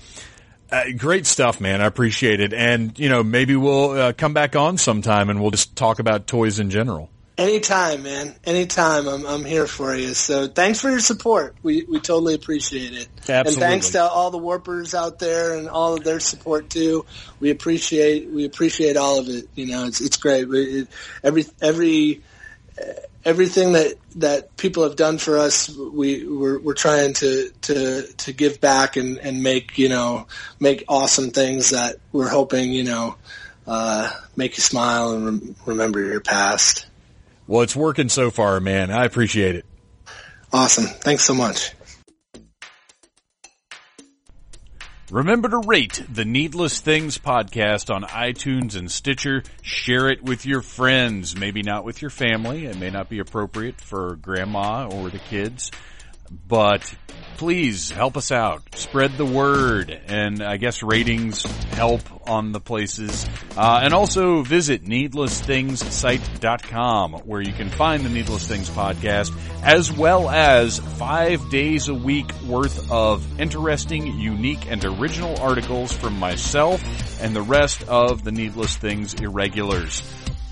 S1: uh, great stuff, man. I appreciate it, and you know maybe we'll uh, come back on sometime and we'll just talk about toys in general.
S2: Anytime, man. Anytime. I'm I'm here for you. So thanks for your support. We we totally appreciate it.
S1: Absolutely.
S2: And thanks to all the warpers out there and all of their support too. We appreciate we appreciate all of it. You know, it's it's great. It, every every everything that that people have done for us, we we're, we're trying to to to give back and and make you know make awesome things that we're hoping you know uh, make you smile and rem- remember your past.
S1: Well, it's working so far, man. I appreciate it.
S2: Awesome. Thanks so much.
S1: Remember to rate the Needless Things podcast on iTunes and Stitcher. Share it with your friends, maybe not with your family. It may not be appropriate for grandma or the kids, but please help us out. Spread the word and I guess ratings help on the places. Uh, and also visit needlessthingssite.com where you can find the Needless Things podcast as well as five days a week worth of interesting, unique, and original articles from myself and the rest of the Needless Things irregulars.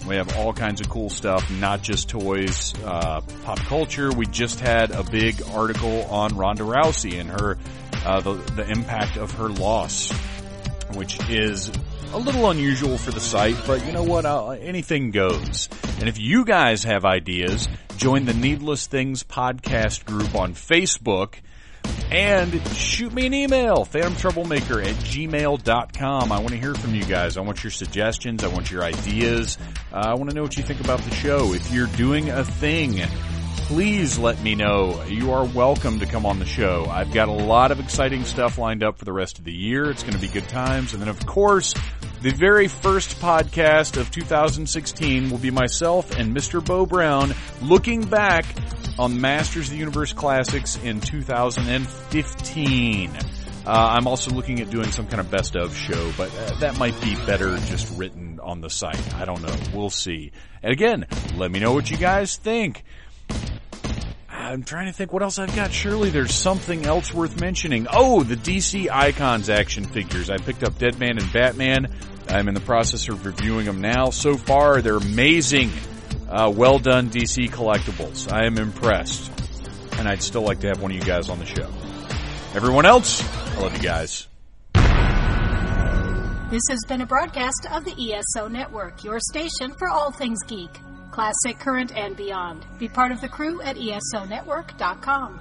S1: We have all kinds of cool stuff, not just toys, uh, pop culture. We just had a big article on Ronda Rousey and her, uh, the, the impact of her loss, which is a little unusual for the site, but you know what? Uh, anything goes. And if you guys have ideas, join the Needless Things podcast group on Facebook and shoot me an email, phantomtroublemaker at gmail.com. I want to hear from you guys. I want your suggestions. I want your ideas. Uh, I want to know what you think about the show. If you're doing a thing, please let me know. You are welcome to come on the show. I've got a lot of exciting stuff lined up for the rest of the year. It's going to be good times. And then of course, the very first podcast of 2016 will be myself and Mr. Bo Brown looking back on Masters of the Universe Classics in 2015. Uh, I'm also looking at doing some kind of best of show, but uh, that might be better just written on the site. I don't know. We'll see. And again, let me know what you guys think. I'm trying to think what else I've got. Surely there's something else worth mentioning. Oh, the DC Icons action figures. I picked up Deadman and Batman. I'm in the process of reviewing them now. So far, they're amazing. Uh, well done, DC Collectibles. I am impressed. And I'd still like to have one of you guys on the show. Everyone else, I love you guys.
S3: This has been a broadcast of the ESO Network, your station for all things geek, Classic Current and Beyond. Be part of the crew at ESONetwork.com.